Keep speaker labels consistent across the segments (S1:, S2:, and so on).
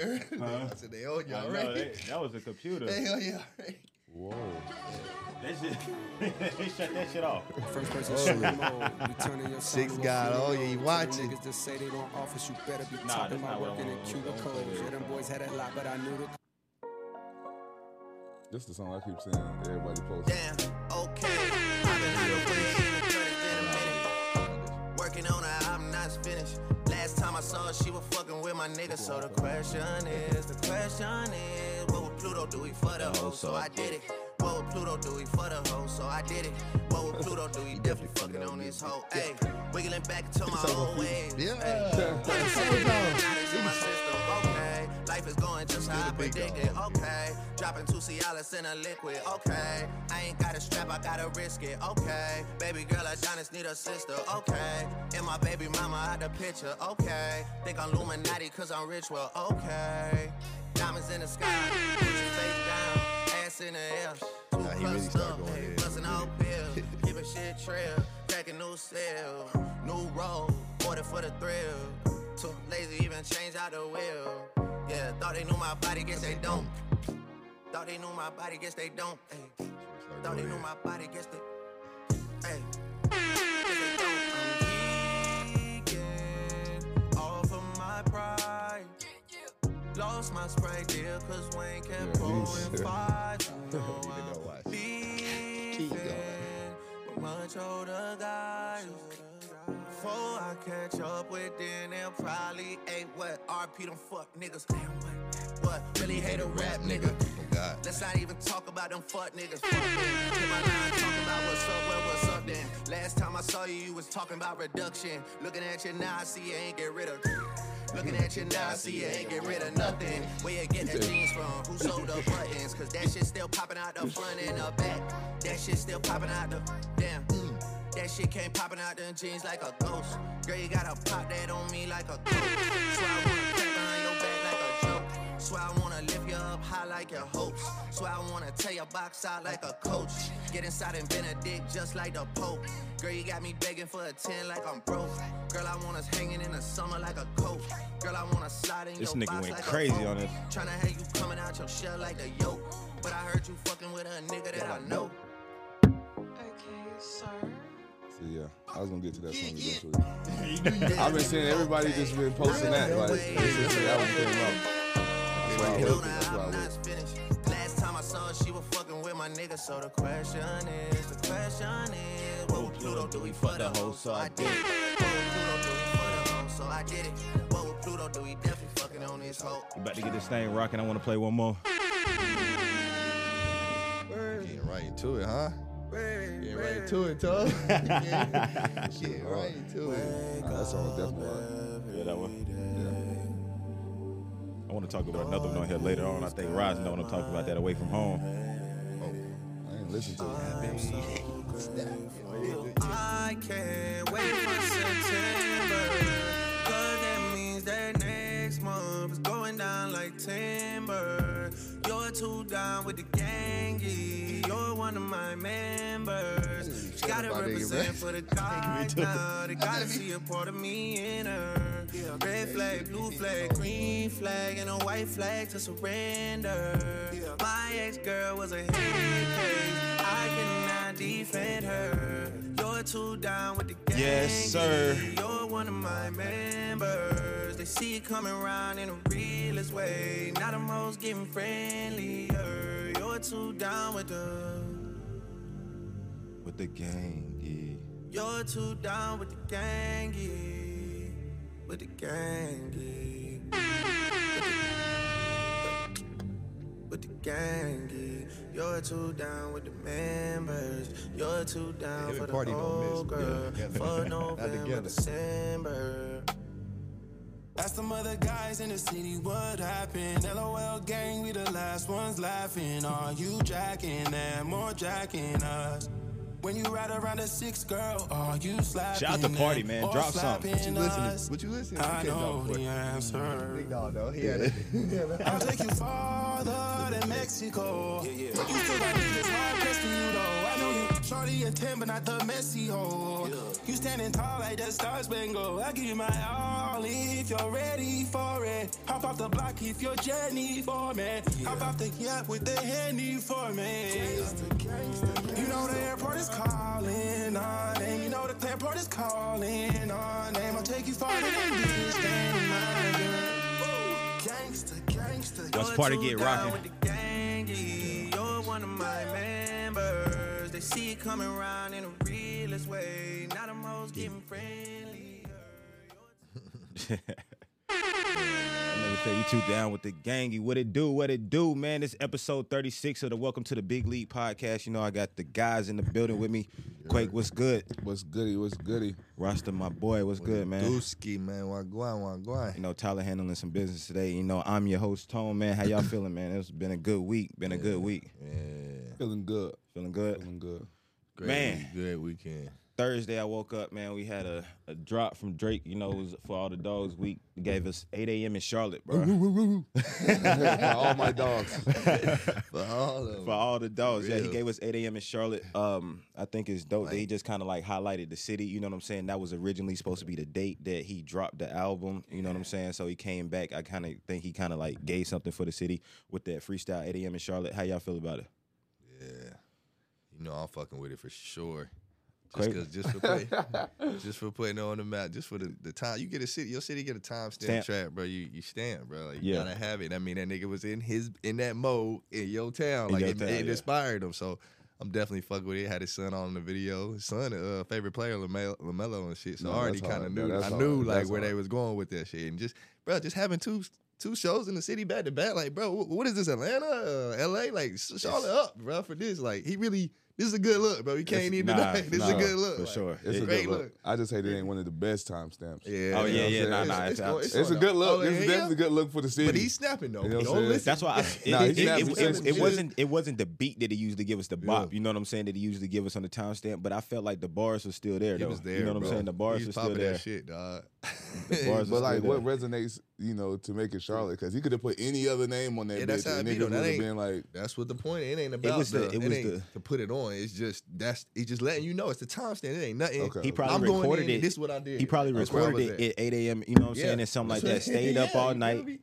S1: early. I said they own you
S2: I know,
S1: already.
S2: they- that was a computer.
S1: They own you already.
S3: Whoa.
S2: That shit, they shut that shit off.
S4: First person
S1: Oh.
S4: shooting mode. We
S1: Six
S4: son
S1: God, oh, yeah, you
S4: To the
S1: watching.
S4: Niggas that say they don't office, you better be
S2: Nah,
S4: talking about
S2: not what I
S4: working in
S2: want- I want- I
S4: cubicles. Yeah, them boys had that lot, but I knew the
S3: This is the song I keep saying. Everybody post.
S5: Damn, okay. My nigga. So the question is, the question is, what would Pluto do he for the hoe? So I did it. What would Pluto do he for the hoe? So I did it. What would Pluto do? He definitely fucking on this hoe. Hey, wiggling back into my old ways.
S1: Yeah.
S5: Ay,
S1: That's
S5: Like
S1: so
S5: I said,
S1: dope.
S5: now it's life is going just how I predicted. Okay, dropping two Cialis in a liquid. Okay, I ain't got a strap, I gotta risk it. Okay, baby girl, Adonis need a sister. Okay, and my baby mama out the picture. Okay, think I'm Illuminati cause I'm rich. Well, okay, diamonds in the sky, put your face down, ass in the air. Two
S1: Nah, he really
S5: plus
S1: start
S5: up,
S1: going
S5: hey,
S1: in.
S5: busting out pills, keeping shit trail, cracking new cell, new road, order for the thrill. Too lazy even change out the wheel. Yeah, thought they knew my body, guess they don't. Thought they knew my body, guess they don't. Ay. Thought they knew my body, guess they. Hey. Guess they don't. I'm geeking off of my pride. Lost my sprite deal, cause Wayne kept rolling five. You know I'm beefing with much older guys. Before I catch up with them, they'll probably ain't what RP them fuck niggas. Damn what? What? Really hate a rap nigga.
S1: God.
S5: Let's not even talk about them fuck niggas. Then. Last time I saw you, you was talking about reduction. Looking at you now, I see you ain't get rid of. Looking at you now, I see you ain't get rid of nothing. Where you get that jeans from? Who sold the buttons? Cause that shit still popping out the front and the back. That shit still popping out the damn. That shit came popping out them jeans like a ghost. Girl, you gotta pop that on me like a coat. So I wanna crack behind your back like a joke. So I wanna lift you up high like your hopes. So I wanna tear your box out like a coach. Get inside and Benedict just like the Pope. Girl, you got me begging for a 10 like I'm broke. Girl, I want us hanging in the summer like a coat. Girl, I wanna slide in
S2: This
S5: your
S2: nigga
S5: box
S2: went
S5: like
S2: crazy
S5: a boat.
S2: on this.
S5: Tryna have you coming out your shell like the yoke. But I heard you fucking with a nigga that I know.
S6: Okay, sir.
S3: See, yeah, I was gonna get to that song eventually. I've been seeing everybody just been posting that. Like, it's that one came up. That's why I
S5: Working
S3: looked
S5: on
S3: That's why I
S5: album,
S3: looked.
S5: not finished. Last time I saw her, she was fucking with my nigga. So the question is, the question is, what would Pluto do he for the hoe? So I did it. What would Pluto do he for the hoe? So I did it. What would Pluto do? He definitely fucking on his hoe.
S2: You about to get this thing rocking. I want to play one more.
S1: Getting right into it, huh? Getting right to it, Tom. Getting right into it.
S3: Nah, that song definitely hard.
S2: Yeah, that one. Eh. I want to talk about another one on here later on. I think Roz know when I'm talking about that away from home.
S3: Oh, I ain't listen to it.
S5: I can't wait for September. Cause that means that next month is going down like timber. You're too down with the gangy. You're one of my members. She gotta represent for the guys now. They gotta see a part of me in her. Red flag, blue flag, green flag, and a white flag to surrender. My ex girl was a case. I cannot defend her. You're too down with the gang.
S2: Yes, sir.
S5: You're one of my members. They see you coming around in the realest way. Now the most getting friendlier. You're too down with the.
S2: With the gang, yeah.
S5: You're too down with the gang, yeah. With the gang, yeah. With the gang, yeah. You're too down with the members. You're too down
S1: Every
S5: for the
S1: party don't
S5: whole
S1: miss,
S5: girl.
S1: yeah.
S5: For
S1: Not
S5: November. December.
S7: Ask some other guys in the city what happened. LOL gang, we the last ones laughing. Are you jacking them or jacking us? When you ride around a six girl, are you slapping
S2: Shout out to Party, man.
S7: or
S2: Drop something.
S7: slapping
S1: What you listening?
S7: us?
S1: What you listening?
S7: I
S1: Okay,
S7: know
S1: dog,
S7: the
S1: boy.
S7: answer.
S1: Big dog, though. He had it.
S7: I'll take you farther than Mexico. Yeah, yeah. You still got niggas hard pressed to you though. I know you shorty and ten, but not the messy hoe.
S8: You standing tall like that star spangled. Oh. I give you my all if you're ready for it. Hop off the block if you're Jenny for me. Hop off the yacht with the handy for me. You know the airport is calling our name. You know the airport is calling our name. I'll take you farther than this thing, my one of my members. They see it coming around in the realest way. Now the most getting friendly.
S2: I never say you two down with the gangy. What it do? What it do, man? This episode 36 of the Welcome to the Big League podcast. You know, I got the guys in the building with me. Quake, what's good?
S3: What's goody? What's goody?
S2: Rasta, my boy, what's good, man?
S1: Dusky, man. Wagwan,
S2: You know, Tyler handling some business today. You know, I'm your host, Tone, man. How y'all feeling, man? It's been a good week. Been a good week.
S1: Yeah.
S3: Feeling good.
S2: Feeling good.
S3: Feeling good.
S1: Great
S2: Man.
S1: week, Good weekend.
S2: Thursday, I woke up, man. We had a, a drop from Drake. You know, it was for all the dogs week. It gave us 8 a.m. in Charlotte, bro.
S3: For all my dogs.
S1: For all of them.
S2: for all the dogs. Yeah, he gave us 8 a.m. in Charlotte. Um, I think it's dope that he just kind of like highlighted the city. You know what I'm saying? That was originally supposed to be the date that he dropped the album. You know what I'm saying? So he came back. I kind of think he kind of like gave something for the city with that freestyle 8 a.m. in Charlotte. How y'all feel about it?
S1: Yeah. You know I'm fucking with it for sure. Just, 'cause- just for putting, just for putting on the map, just for the, the time you get a city, your city get a time stamp
S2: Stamp.
S1: trap, bro. You you stamp, bro. Like, you
S2: Yeah.
S1: gotta have it. I mean, that nigga was in his in that mode in your town,
S2: In
S1: like
S2: your
S1: it,
S2: town,
S1: it
S2: yeah.
S1: inspired him. So I'm definitely fucking with it. Had his son on the video. His son, uh, favorite player, Lamelo, Lamelo and shit. So
S3: No,
S1: I already kind of knew.
S3: Yeah,
S1: I knew
S3: hard.
S1: like
S3: That's
S1: where they was going with that shit, and just bro, just having two two shows in the city back to back. Like, bro, what is this? Atlanta, uh, L.A. Like, Charlotte up, bro, for this. Like, he really. This is a good look, bro. We can't
S2: It's-
S1: even
S2: nah,
S1: deny it. This is a good look.
S2: for
S1: Like,
S2: sure.
S3: It's
S2: It-
S3: a
S1: great
S3: good look.
S1: look.
S3: I just hate it ain't one of the best timestamps.
S1: Yeah.
S2: Oh, yeah, yeah, nah,
S3: I'm
S2: nah.
S3: saying?
S2: It's, it's,
S3: It's a good look.
S1: oh,
S3: It's
S1: yeah,
S3: definitely a good look for the city.
S1: But he's snapping though.
S3: You know what I'm
S1: Don't
S3: saying?
S1: listen.
S2: That's why I, it,
S3: Nah,
S2: it, it, it, it, it wasn't it wasn't the beat that he usually give us the bop.
S3: Yeah.
S2: You know what I'm saying? That he usually give us on the timestamp. But I felt like the bars were still there.
S1: He
S2: though.
S1: was there.
S2: You know what. I'm saying? The bars
S1: He
S2: were still
S1: popping
S2: there.
S1: that shit, dog.
S2: The bars
S3: But like, what resonates, you know, to make it Charlotte? Because he could have put any other name on that
S1: Yeah,
S3: bitch,
S1: that's how it be, though.
S3: would
S1: That
S3: have
S1: ain't-
S3: been like,
S1: That's what the point. It ain't about
S2: was the-
S1: the,
S2: it
S1: it
S2: was the-
S1: to put it on. It's just that's he's just letting you know it's the time timestamp. It ain't nothing.
S3: Okay.
S2: He probably
S1: I'm going
S2: recorded
S1: in,
S2: it.
S1: and This is what I did.
S2: He probably
S1: That's where I
S2: recorded
S1: was
S2: it
S1: at.
S2: at 8 a.m. You know what I'm
S1: Yeah.
S2: saying? And something like that.
S1: That's what-
S2: Stayed up
S1: yeah,
S2: all
S1: you feel
S2: night.
S1: me?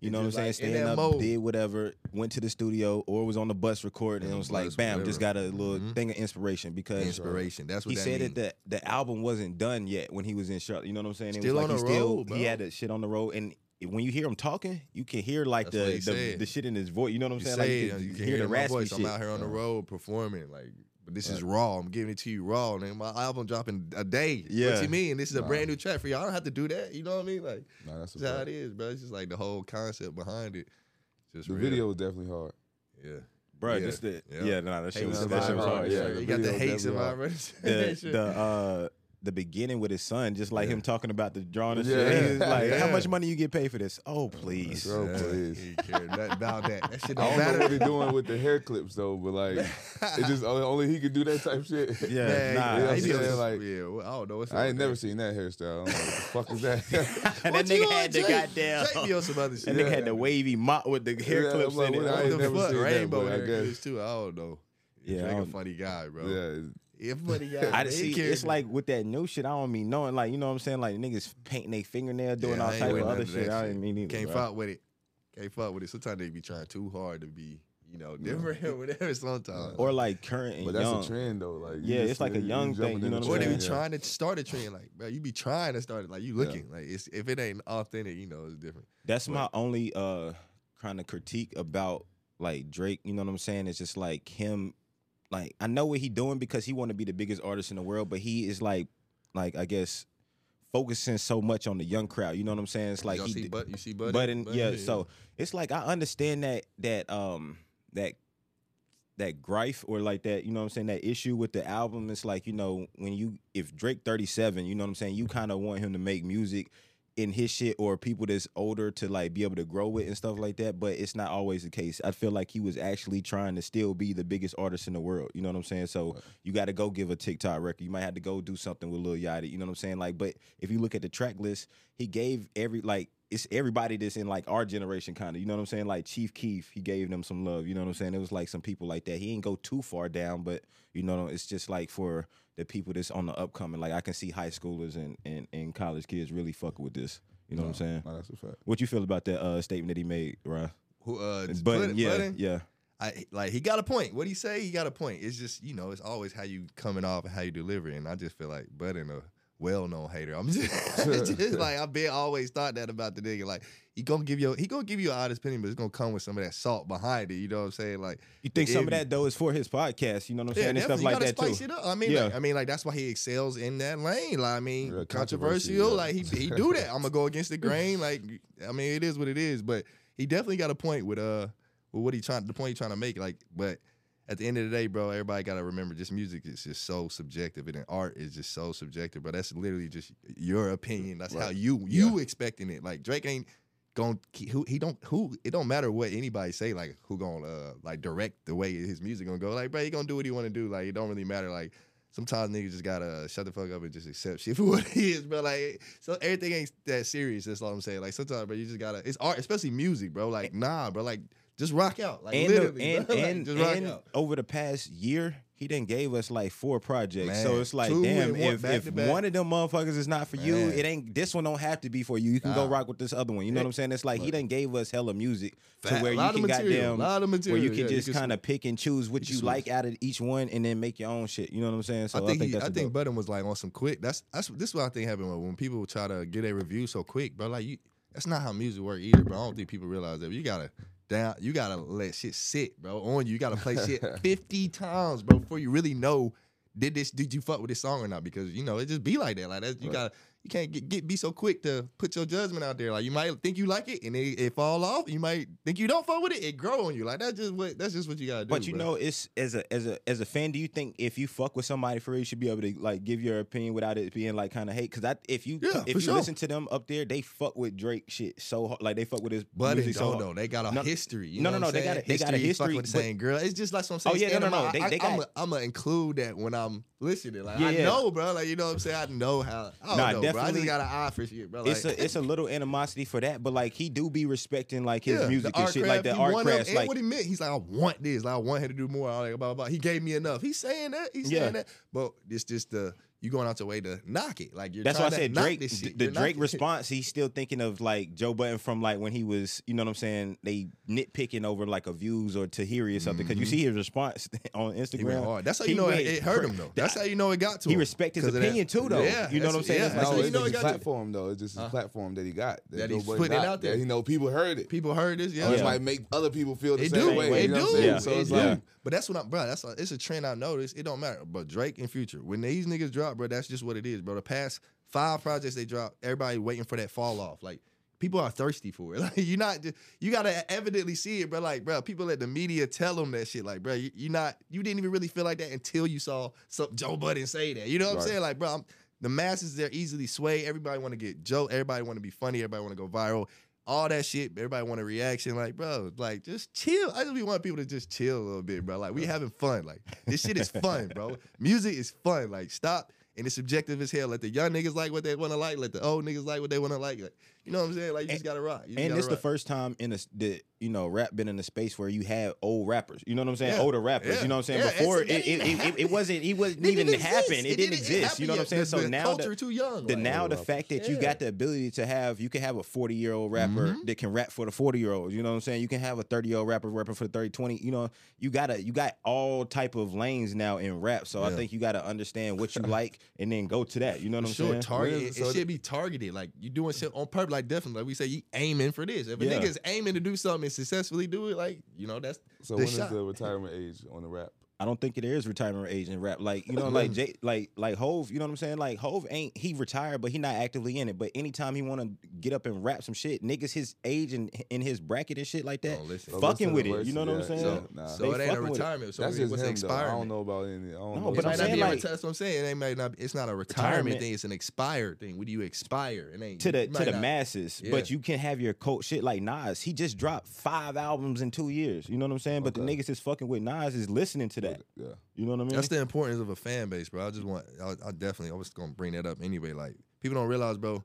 S2: You know what I'm
S1: Just
S2: saying?
S1: like in
S2: Staying
S1: that
S2: up,
S1: mode.
S2: did whatever, went to the studio or was on the bus recording, and it was like,
S1: bus,
S2: bam, just got a little
S1: Mhm.
S2: thing of inspiration because
S1: Inspiration. That's what
S2: he
S1: that
S2: said
S1: mean.
S2: that the, the album wasn't done yet when he was in Charlotte. You know what I'm saying? It
S1: Still
S2: was
S1: on
S2: like he
S1: the
S2: still
S1: road,
S2: he
S1: bro.
S2: had that shit on the road, and when you hear him talking, you can hear like the
S1: he
S2: the, the shit in his voice. You know what I'm
S1: You
S2: saying?
S1: say
S2: like
S1: it,
S2: you
S1: you
S2: can
S1: can
S2: hear the
S1: my
S2: raspy
S1: voice.
S2: shit.
S1: I'm out here on the road performing. Like, but this is raw. I'm giving it to you raw. And my album dropping a day.
S2: Yeah.
S1: What you mean? This is a
S3: Nah.
S1: brand new track for you. I don't have to do that. You know what I mean? Like,
S3: nah, that's
S1: that's how it is, bro. It's just like the whole concept behind it. Just
S3: The
S1: real.
S3: video was definitely hard.
S1: Yeah.
S2: Bro,
S1: Yeah.
S2: just the
S1: Yeah.
S2: yeah, nah, that shit
S1: Hey,
S2: was
S1: man,
S2: that shit was hard.
S3: yeah.
S2: Yeah,
S1: you got the
S3: hate
S1: hates in my
S2: the the uh the beginning with his son, just like him talking about the drawing and
S3: Yeah.
S2: shit. He was like, "How much money you get paid for this?" Oh, oh please.
S3: Bro,
S1: Yeah,
S3: please.
S1: He cared nothing about that. That shit
S3: I
S1: don't
S3: don't know
S1: matter.
S3: what he doing with the hair clips though, but like, it just only, only he could do that type shit.
S2: Yeah, nah.
S3: yeah,
S1: he
S3: I'm saying, like-
S1: yeah, well, I don't know what's
S3: I ain't never
S1: that.
S3: seen that hairstyle. I'm like, what the fuck is that?
S2: And that nigga
S1: on,
S2: had the
S1: Jake?
S2: goddamn.
S1: Jake me on some other shit.
S2: That nigga had the wavy mop with the hair
S3: Yeah,
S2: clips
S3: like,
S2: in it.
S3: what- I ain't
S1: the
S3: never
S1: fuck?
S3: seen that,
S1: Rainbow
S3: I
S1: hair
S3: guess.
S1: clips too. I don't know.
S2: Yeah, I
S1: a
S2: um,
S1: funny guy, bro.
S3: yeah,
S1: He a funny.
S2: I
S1: man.
S2: See.
S1: cared.
S2: It's like with that new shit. I don't mean knowing, like you know what I'm saying. Like niggas painting their fingernail, doing
S1: Yeah,
S2: all type of other
S1: of
S2: shit. I
S1: shit.
S2: ain't mean either.
S1: Can't
S2: bro.
S1: fuck with it. Can't fuck with it. Sometimes they be trying too hard to be, you know, different or whatever. Sometimes.
S2: Or like current and
S3: but that's
S2: young.
S3: a trend though. Like,
S2: Yeah, it's like a young thing, you know what
S1: Or
S2: I'm
S1: they be trying to start a trend, like, bro, you be trying to start it, like you looking, like it's if it ain't authentic, you know, it's different.
S2: That's my only uh kind of critique about like Drake. You know what I'm saying? It's just like him. Like I know what he doing because he want to be the biggest artist in the world, but he is like, like I guess, focusing so much on the young crowd. You know what I'm saying? It's like
S1: Y'all
S2: he
S1: see, but you see, Buddy,
S2: Budden,
S1: Buddy?
S2: yeah. So it's like I understand that that um that that gripe or like that, you know what I'm saying, that issue with the album. It's like, you know, when you if Drake 37, you know what I'm saying, you kind of want him to make music in his shit or people that's older to like be able to grow with and stuff like that. But it's not always the case. I feel like he was actually trying to still be the biggest artist in the world. You know what I'm saying? So you got to go give a TikTok record. You might have to go do something with Lil Yachty. You know what I'm saying? Like, but if you look at the track list, he gave every like it's everybody that's in like our generation kind of. You know what I'm saying? Like Chief Keef, he gave them some love. You know what I'm saying? It was like some people like that. He didn't go too far down, but you know, it's just like for the people that's on the upcoming. Like I can see high schoolers and and, and college kids really fucking with this. You know what I'm saying?
S3: No, that's a fact.
S2: What you feel about that uh, statement that he made, Ryan?
S1: Who uh just
S2: Budden,
S1: Budden-
S2: yeah,
S1: Budden?
S2: yeah.
S1: I like he got a point. What he say? He got a point. It's just you know, it's always how you coming off and how you deliver. it. And I just feel like Budden a well known hater. I'm just, just like I've been always thought that about the nigga. Like he gonna give you he gonna give you an honest opinion, but it's gonna come with some of that salt behind it. You know what I'm saying? Like
S2: You think some of that though is for his podcast? You know what I'm saying? and stuff
S1: definitely.
S2: like that
S1: gotta
S2: too.
S1: spice it up. I mean,
S2: Yeah.
S1: like, I mean, like that's why he excels in that lane. Like, I mean,
S3: Yeah,
S1: controversial.
S3: controversy, yeah.
S1: Like he he do that. I'm gonna go against the grain. Like, I mean, it is what it is. But he definitely got a point with uh with what he trying the point he trying to make. Like, but at the end of the day, bro, everybody gotta remember just music is just so subjective, and then art is just so subjective. But that's literally just your opinion. That's how
S3: Right.
S1: you you expecting it. Like Drake ain't going who he don't who it don't matter what anybody say like who gonna uh like direct the way his music gonna go like bro he gonna do what he want to do like it don't really matter like sometimes niggas just gotta shut the fuck up and just accept shit for what it is bro like so everything ain't that serious that's all I'm saying like sometimes bro you just gotta it's art especially music bro like nah bro like just rock out like
S2: and the-
S1: literally
S2: and.
S1: Like,
S2: and,
S1: just rock
S2: and
S1: out
S2: over the past year, he then gave us like four projects. so it's like, damn, if, if one of them motherfuckers is not for you, it ain't this one don't have to be for you. You can go rock with this other one. You know what I'm saying? It's like he done gave us hella music to where you can
S1: material,
S2: goddamn
S1: lot of
S2: where you can
S1: yeah,
S2: just kind of pick and choose what
S1: you
S2: you, like out of each one and then make your own shit. You know what I'm saying? So
S1: I think, he,
S2: that's
S1: I
S2: a
S1: think. Budden was like on some quick. That's that's this is what I think happened when, when people try to get a review so quick, bro. Like you, that's not how music work either, bro. I don't think people realize that. You gotta down, you gotta let shit sit, bro. On you, you gotta play shit fifty times, bro, before you really know did this did you fuck with this song or not? Because you know it just be like that. Like that, you
S3: Right.
S1: gotta you can't get, get be so quick to put your judgment out there. Like you might think you like it and it, it fall off. You might think you don't fuck with it, it grow on you. Like that's just what that's just what you gotta do.
S2: But you
S1: bro.
S2: know, it's as a as a as a fan. Do you think if you fuck with somebody for real, you should be able to like give your opinion without it being like kind of hate? Because I if you
S1: Yeah,
S2: if you
S1: sure.
S2: listen to them up there, they fuck with Drake shit so hard. Like they fuck with his
S1: But
S2: music so hard.
S1: though. They got a
S2: No-
S1: history. You
S2: no,
S1: know
S2: no, no, they got a- they got a history,
S1: with the same girl. It's just like I'm
S2: Oh,
S1: saying.
S2: yeah, no, no, no, they-
S1: I,
S2: they got-
S1: I'm gonna include that when I'm listening. Like
S2: Yeah,
S1: I know, bro. Like you know what I'm saying. I know how. I don't know, bro. I just got an eye for shit, bro. Like,
S2: It's a it's a little animosity for that, but like he do be respecting like his
S1: yeah,
S2: music and shit like
S1: art
S2: that
S1: craft,
S2: art.
S1: And
S2: Like
S1: what he meant, he's like, I want this. Like I want him to do more. Like blah blah. blah. He gave me enough. He's saying that. He's
S2: Yeah.
S1: saying that. But it's just the you going out your way to knock it. Like you're
S2: that's why I said Drake.
S1: This
S2: The,
S1: shit.
S2: the
S1: You're
S2: Drake response, he's still thinking of like Joe Budden from like when he was, you know what I'm saying? They nitpicking over like a views or Tahiri or something. Because you see his response on Instagram.
S1: Mm-hmm. He. That's how
S2: He
S1: you know it,
S2: went
S1: it hurt him though. That's how you know it got to
S2: He
S1: him.
S2: respect his
S1: that.
S2: opinion too, though.
S1: Yeah,
S2: You know what I'm saying?
S1: Yeah,
S2: That's
S1: that's
S2: like-
S3: no,
S1: you know it got
S3: platform though. It's just his
S1: Huh?
S3: platform that he got.
S1: That
S3: Joe
S1: he's putting it out there.
S3: You know, people heard it.
S1: People heard this. Yeah,
S3: it might make other people feel the same way.
S1: They do.
S3: what I'm saying? So it's like,
S1: But that's what I'm, bro. That's a, it's a trend I noticed. It don't matter. But Drake and Future, when these niggas drop, bro, that's just what it is, bro. The past five projects they drop, everybody waiting for that fall off. Like people are thirsty for it. Like you not, just, you gotta evidently see it, bro. Like, bro, people let the media tell them that shit. Like, bro, you, you not, you didn't even really feel like that until you saw some Joe Budden say that. You know what I'm saying? Like, bro, I'm, the masses they're easily swayed. Everybody want to get Joe. Everybody want to be funny. Everybody want to go viral. All that shit. Everybody want a reaction. Like, bro, like just chill. I just be want people to just chill a little bit, bro. Like we having fun. Like this shit is fun, bro. Music is fun. Like stop. And it's subjective as hell. Let the young niggas like what they want to like. Let the old niggas like what they want to like. Like, You know what I'm saying? Like you just gotta rock. You just
S2: And
S1: gotta
S2: this the first time in a s- the you know rap been in a space where you had old rappers. You know what I'm saying?
S1: Yeah.
S2: Older rappers.
S1: Yeah.
S2: You know what I'm saying?
S1: Yeah,
S2: Before
S1: it
S2: it it,
S1: didn't
S2: it, it, wasn't. He wasn't
S1: It
S2: even
S1: didn't
S2: happen.
S1: exist.
S2: It, didn't exist.
S1: happen
S2: You know what I'm saying?
S1: The-
S2: So
S1: the
S2: now
S1: culture
S2: the,
S1: too young.
S2: the
S1: like,
S2: now the
S3: rapper.
S2: fact that you got the ability to have you can have a 40 year old rapper
S1: Mhm.
S2: that can rap for the 40 year olds. You know what I'm saying? You can have a 30 year old rapper rapping for the 30, 20. You know, you gotta you got all type of lanes now in rap. So I think you gotta understand what you like and then go to that. You know what I'm
S1: sure,
S2: saying?
S1: target.
S3: When
S1: It,
S3: is- so
S1: it should be targeted. Like you doing shit on purpose. Like definitely, like we say, you aiming for this. If a
S2: Yeah.
S1: nigga's aiming to do something and successfully do it, like you know, that's
S3: So
S1: the
S3: when is
S1: shot.
S3: the retirement age on the rap?
S2: I don't think it is retirement age in rap. Like you know, like mm-hmm. Jay, like like Hove. You know what I'm saying? Like Hove ain't he retired, but he not actively in it. But anytime he want to get up and rap some shit, niggas his age and in his bracket and shit like that, oh,
S1: Don't oh,
S3: listen.
S2: Fucking
S3: listen
S2: with it. You know what I'm saying?
S3: so-
S1: So
S3: nah.
S2: They
S1: it ain't a
S2: fucking with it.
S1: retirement. So
S3: That's
S1: I
S3: just
S1: what's the
S3: him though. I don't know about any. I don't
S2: No,
S3: know.
S2: but I'm
S1: might not
S2: saying, like-
S1: that's what I'm saying. It ain't might not. It's not a retirement,
S2: Retirement.
S1: thing. It's an expired thing. When do you expire? It ain't
S2: to the to
S1: might
S2: the masses.
S1: Yeah.
S2: But you can have your coach shit like Nas. He just dropped five albums in two years. You know what I'm saying? But the niggas is fucking with Nas is listening to that.
S3: Yeah.
S2: You know what I mean?
S1: That's the importance of a fan base, bro. I just want. I, I definitely. I was gonna bring that up anyway. Like people don't realize, bro.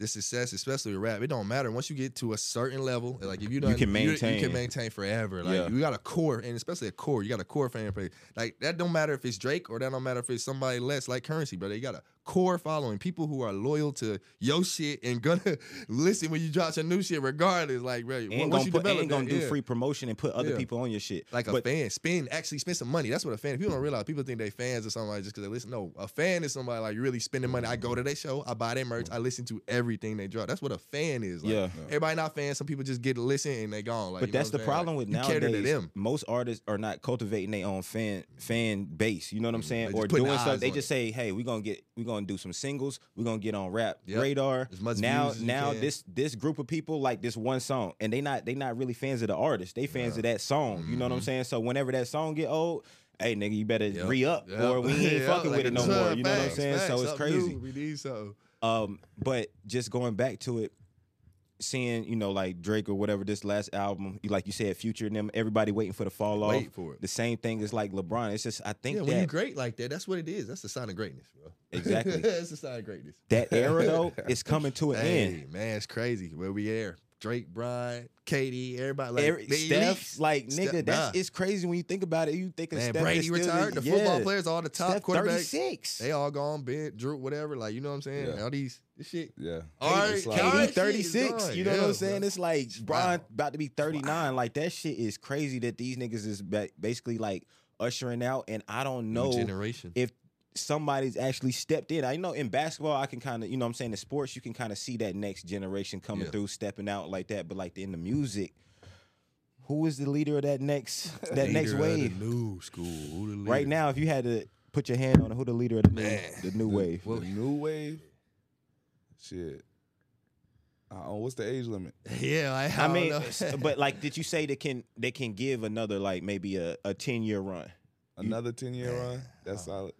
S1: the success, especially with rap, it don't matter. Once you get to a certain level, like if you don't,
S2: can
S1: you,
S2: maintain.
S1: can maintain forever. Like
S2: Yeah.
S1: you got a core, and especially a core, you got a core fan base. Like that don't matter if it's Drake or that don't matter if it's somebody less like Currency, brother. You got a core following, people who are loyal to your shit and gonna listen when you drop some new shit, regardless. Like, once
S2: gonna,
S1: you
S2: put,
S1: develop
S2: ain't gonna do
S1: yeah.
S2: free promotion and put other
S1: Yeah.
S2: people on your shit.
S1: like a fan spend actually spend some money. That's what a fan. People don't realize. People think they fans or somebody just because they listen. No, a fan is somebody like really spending money. I go to their show, I buy their merch, I listen to everything they drop. That's what a fan is. Like,
S2: Yeah.
S1: everybody not fans. Some people just get to listen and they gone. Like,
S2: but that's the
S1: saying?
S2: problem
S1: Like,
S2: with
S1: you cater to
S2: nowadays. Most artists are not cultivating their own fan fan base. You know what I'm saying?
S1: Mm,
S2: Or doing stuff. They just say, "Hey, we're gonna get, we're gonna do some singles. We're gonna get on rap
S1: Yep.
S2: radar." Now,
S1: views as you
S2: now this this group of people like this one song, and they not they not really fans of the artist. They fans of that song. You know what I'm saying? So whenever that song get old. Hey nigga, you better
S1: Mm-hmm. Yep.
S2: re up,
S1: Yep.
S2: or we ain't
S1: Yep,
S2: fucking
S1: like
S2: with it no more. You know what I'm saying?
S1: facts.
S2: So it's crazy.
S1: new. We need something.
S2: Um, but just going back to it, seeing you know like Drake or whatever this last album, you- like you said, Future and them, everybody waiting for the fall off.
S1: For it.
S2: The same thing is like LeBron. It's just I think
S1: Yeah,
S2: that
S1: when you're great like that, that's what it is. That's the sign of greatness, bro.
S2: Exactly.
S1: that's the sign of greatness.
S2: that era though is coming to an
S1: Hey,
S2: end.
S1: man, it's crazy where we are. Drake, Brian, KD, everybody like
S2: Every, Steph,
S1: elites.
S2: like
S1: Steph-
S2: nigga, that's
S1: bruh.
S2: it's crazy when you think about it. You think of
S1: Man,
S2: Steph
S1: Brady
S2: is still
S1: retired. The
S2: yeah.
S1: football players, all the top
S2: Steph
S1: quarterbacks,
S2: 36.
S1: they all gone. Ben, Drew, whatever. Like you know what I'm saying?
S3: Yeah.
S1: All these this shit.
S3: Yeah.
S1: All right,
S3: It's like-
S1: all
S2: KD
S1: right, shit is
S2: 36. You know what I'm saying?
S1: bro.
S2: It's like
S1: Wow.
S2: Brian about to be 39. Like that shit is crazy that these niggas is basically like ushering out. And I don't know
S1: generation.
S2: if somebody's actually stepped in. I know in basketball, I can kind of, you know what I'm saying, in sports, you can kind of see that next generation coming
S1: Yeah.
S2: through, stepping out like that. But like in the music, who is the leader of that next that next
S1: Leader of the
S2: wave?
S1: new school. Who the leader?
S2: Right now, if you had to put your hand on who the leader of the new,
S1: Man.
S2: the new wave.
S3: The new wave. Shit. Uh, what's the age limit?
S1: Yeah, I,
S2: I
S1: don't
S2: mean,
S1: know.
S2: but like, did you say they can they can give another like maybe a, a ten year run?
S3: Another ten year run. That's solid.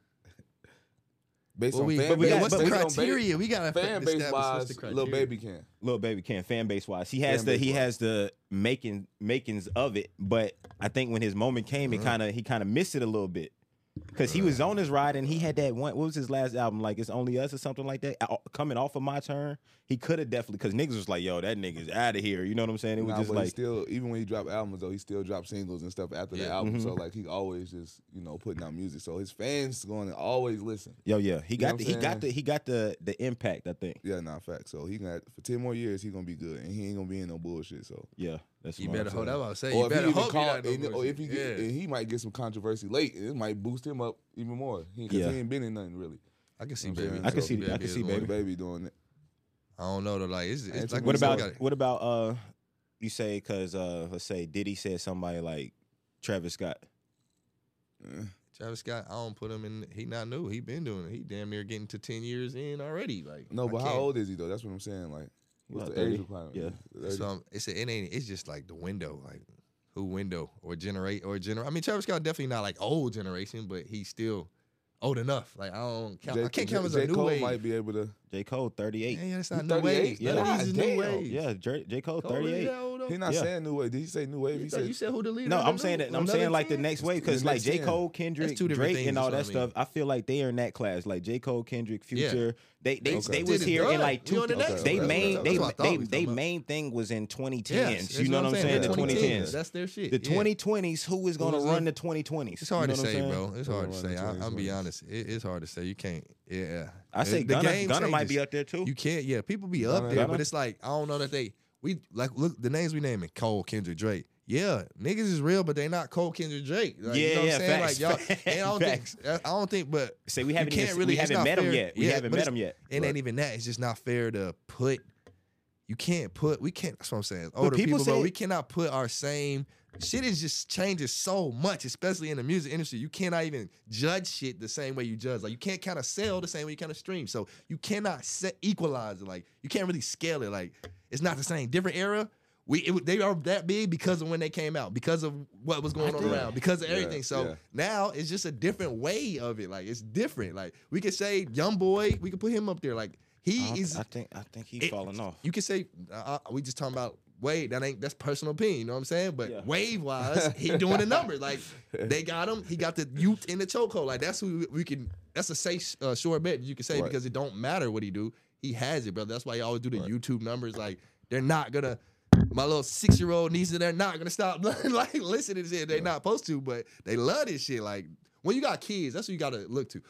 S3: Based
S1: Well,
S3: on
S1: we,
S3: fan
S2: but we
S3: base,
S2: got-
S1: what's the
S3: ba-
S1: criteria? we gotta
S3: fan base
S1: establish what's
S3: wise,
S1: Lil
S3: Baby can.
S2: Lil Baby can fan base wise. He has
S3: Fan
S2: the he
S3: wise.
S2: has the making makings of it, but I think when his moment came,
S1: Uh-huh.
S2: it kind of he kind of missed it a little bit. Cause he was on his ride and he had that one. What was his last album? Like it's only us or something like that. Uh, Coming off of my turn, he could have definitely. Cause niggas was like, "Yo, that nigga's out of here." You know what I'm saying? It was
S3: Nah,
S2: just
S3: but he
S2: like,
S3: still, even when he dropped albums though, he still dropped singles and stuff after the album. So
S2: Mhm.
S3: like he always just you know putting out music. So his fans going to always listen.
S2: "Yo, yeah, he
S3: know
S2: got
S3: what
S2: the,
S3: I'm
S2: he got
S3: saying?
S2: the he got the the impact." I think.
S3: Yeah, nah, fact. So he got for ten more years, he gonna be good, and he ain't gonna be in no bullshit. So
S2: Yeah, that's
S1: You better hold that. I was saying.
S3: or
S1: You
S3: if he
S1: better
S3: even
S1: hope
S3: call,
S1: you're not no
S3: and, or if he get,
S1: yeah.
S3: and he might get some controversy late, and it might boost him up even more. He, Cause
S2: Yeah.
S3: he ain't been in nothing really.
S1: I can see
S3: You know
S1: baby.
S3: I'm
S2: can see-
S3: So
S2: I can see. Baby.
S3: Baby doing it.
S1: I don't know though. Like it's,
S3: Ain't
S1: it's like
S2: What about
S1: gotta-
S2: what about uh you say because uh let's say Diddy said somebody like Travis Scott.
S3: Eh.
S1: Travis Scott? I don't put him in. He not new. He been doing it. He damn near getting to ten years in already. Like
S3: No,
S1: I
S3: but how old is he though? That's what I'm saying. Like, what's
S2: About
S3: the age requirement?
S2: Yeah.
S3: 30?
S1: So um, it's a, it ain't. It's just like the window. Like who window or generate or generate. I mean, Travis Scott definitely not like old generation, but he's still old enough. Like I don't count. I
S3: J-
S1: can't count
S3: J-
S1: as a
S3: J.
S1: new
S3: Cole
S1: wave.
S3: might be able to.
S2: J. Cole, 38.
S1: Yeah, yeah, that's
S3: He
S1: not new
S3: 38?
S1: wave.
S2: Yeah.
S1: None of
S3: God
S1: these new wave.
S2: Yeah, J. J. Cole,
S1: Cole
S2: 38.
S1: that?
S3: He's not
S2: Yeah.
S3: saying new wave. Did he say new wave?
S1: You
S3: He
S1: said,
S3: said
S1: you said who the leader?
S2: No, I'm saying that. I'm
S1: another
S2: saying like the next wave because like
S3: next
S2: J. Cole, Kendrick,
S1: two
S2: Drake, and all that
S1: I mean.
S2: stuff. I feel like they are in that class. Like J. Cole, Kendrick,
S1: Yeah.
S2: Future. They they
S3: Okay.
S2: they was
S1: it
S2: here in
S1: done.
S2: like two.
S1: the next
S2: They
S3: one.
S2: main
S3: That's
S2: they
S1: what
S2: they they main thing was in 2010s.
S1: Yes,
S2: you know what I'm saying? The
S1: The
S2: 2010s.
S1: That's their shit.
S2: The 2020s. Who is going to run the 2020s?
S1: It's hard to
S2: know what I'm
S1: say, bro. It's hard to say. I, I'm be honest. It's hard to say. You can't. Yeah.
S2: I say
S1: The
S2: Gunna,
S1: game
S2: Gunna might be up there too.
S1: You can't. Yeah, people be up there,
S2: Gunna?
S1: but it's like I don't know that they. We like look the names we naming Cole, Kendrick, Drake. Yeah, niggas is real, but they not Cole, Kendrick, Drake. Like, you
S2: Yeah,
S1: know what
S2: yeah,
S1: I'm saying?
S2: facts,
S1: Like y'all,
S2: facts,
S1: and I don't
S2: facts.
S1: think. I don't think, but
S2: Say we haven't
S1: can't
S2: even,
S1: really.
S2: we haven't met them
S1: fair.
S2: yet. We
S1: Yeah,
S2: haven't met them yet.
S1: It ain't even that. It's just not fair to put. You can't put. We can't. That's what I'm saying. Older
S2: people
S1: people, bro. We cannot put our same. Shit is just changes so much, especially in the music industry. You cannot even judge shit the same way you judge. Like you can't kind of sell the same way you kind of stream. So you cannot set, equalize it. Like you can't really scale it. Like it's not the same. Different era. We it, they are that big because of when they came out, because of what was going on
S2: think-
S1: around, because of
S3: Yeah,
S1: everything. So
S3: yeah.
S1: now it's just a different way of it. Like it's different. Like we could say young boy, we could put him up there. Like he
S2: I,
S1: is.
S2: I think I think he's
S1: it-
S2: falling off.
S1: You can say uh, uh, we just talking about Wade. That ain't that's personal opinion. You know what I'm saying? But
S2: Yeah.
S1: wave wise, he doing the numbers. Like they got him. He got the youth in the chokehold. Like that's who we can. That's a safe uh, short bet you can say
S3: Right.
S1: because it don't matter what he do. he has it, brother. That's why you always do the YouTube numbers. Like they're not gonna. My little six year old nieces, they're not gonna stop like listening to shit. They're not supposed to, but they love this shit. Like when you got kids, that's what you gotta look to.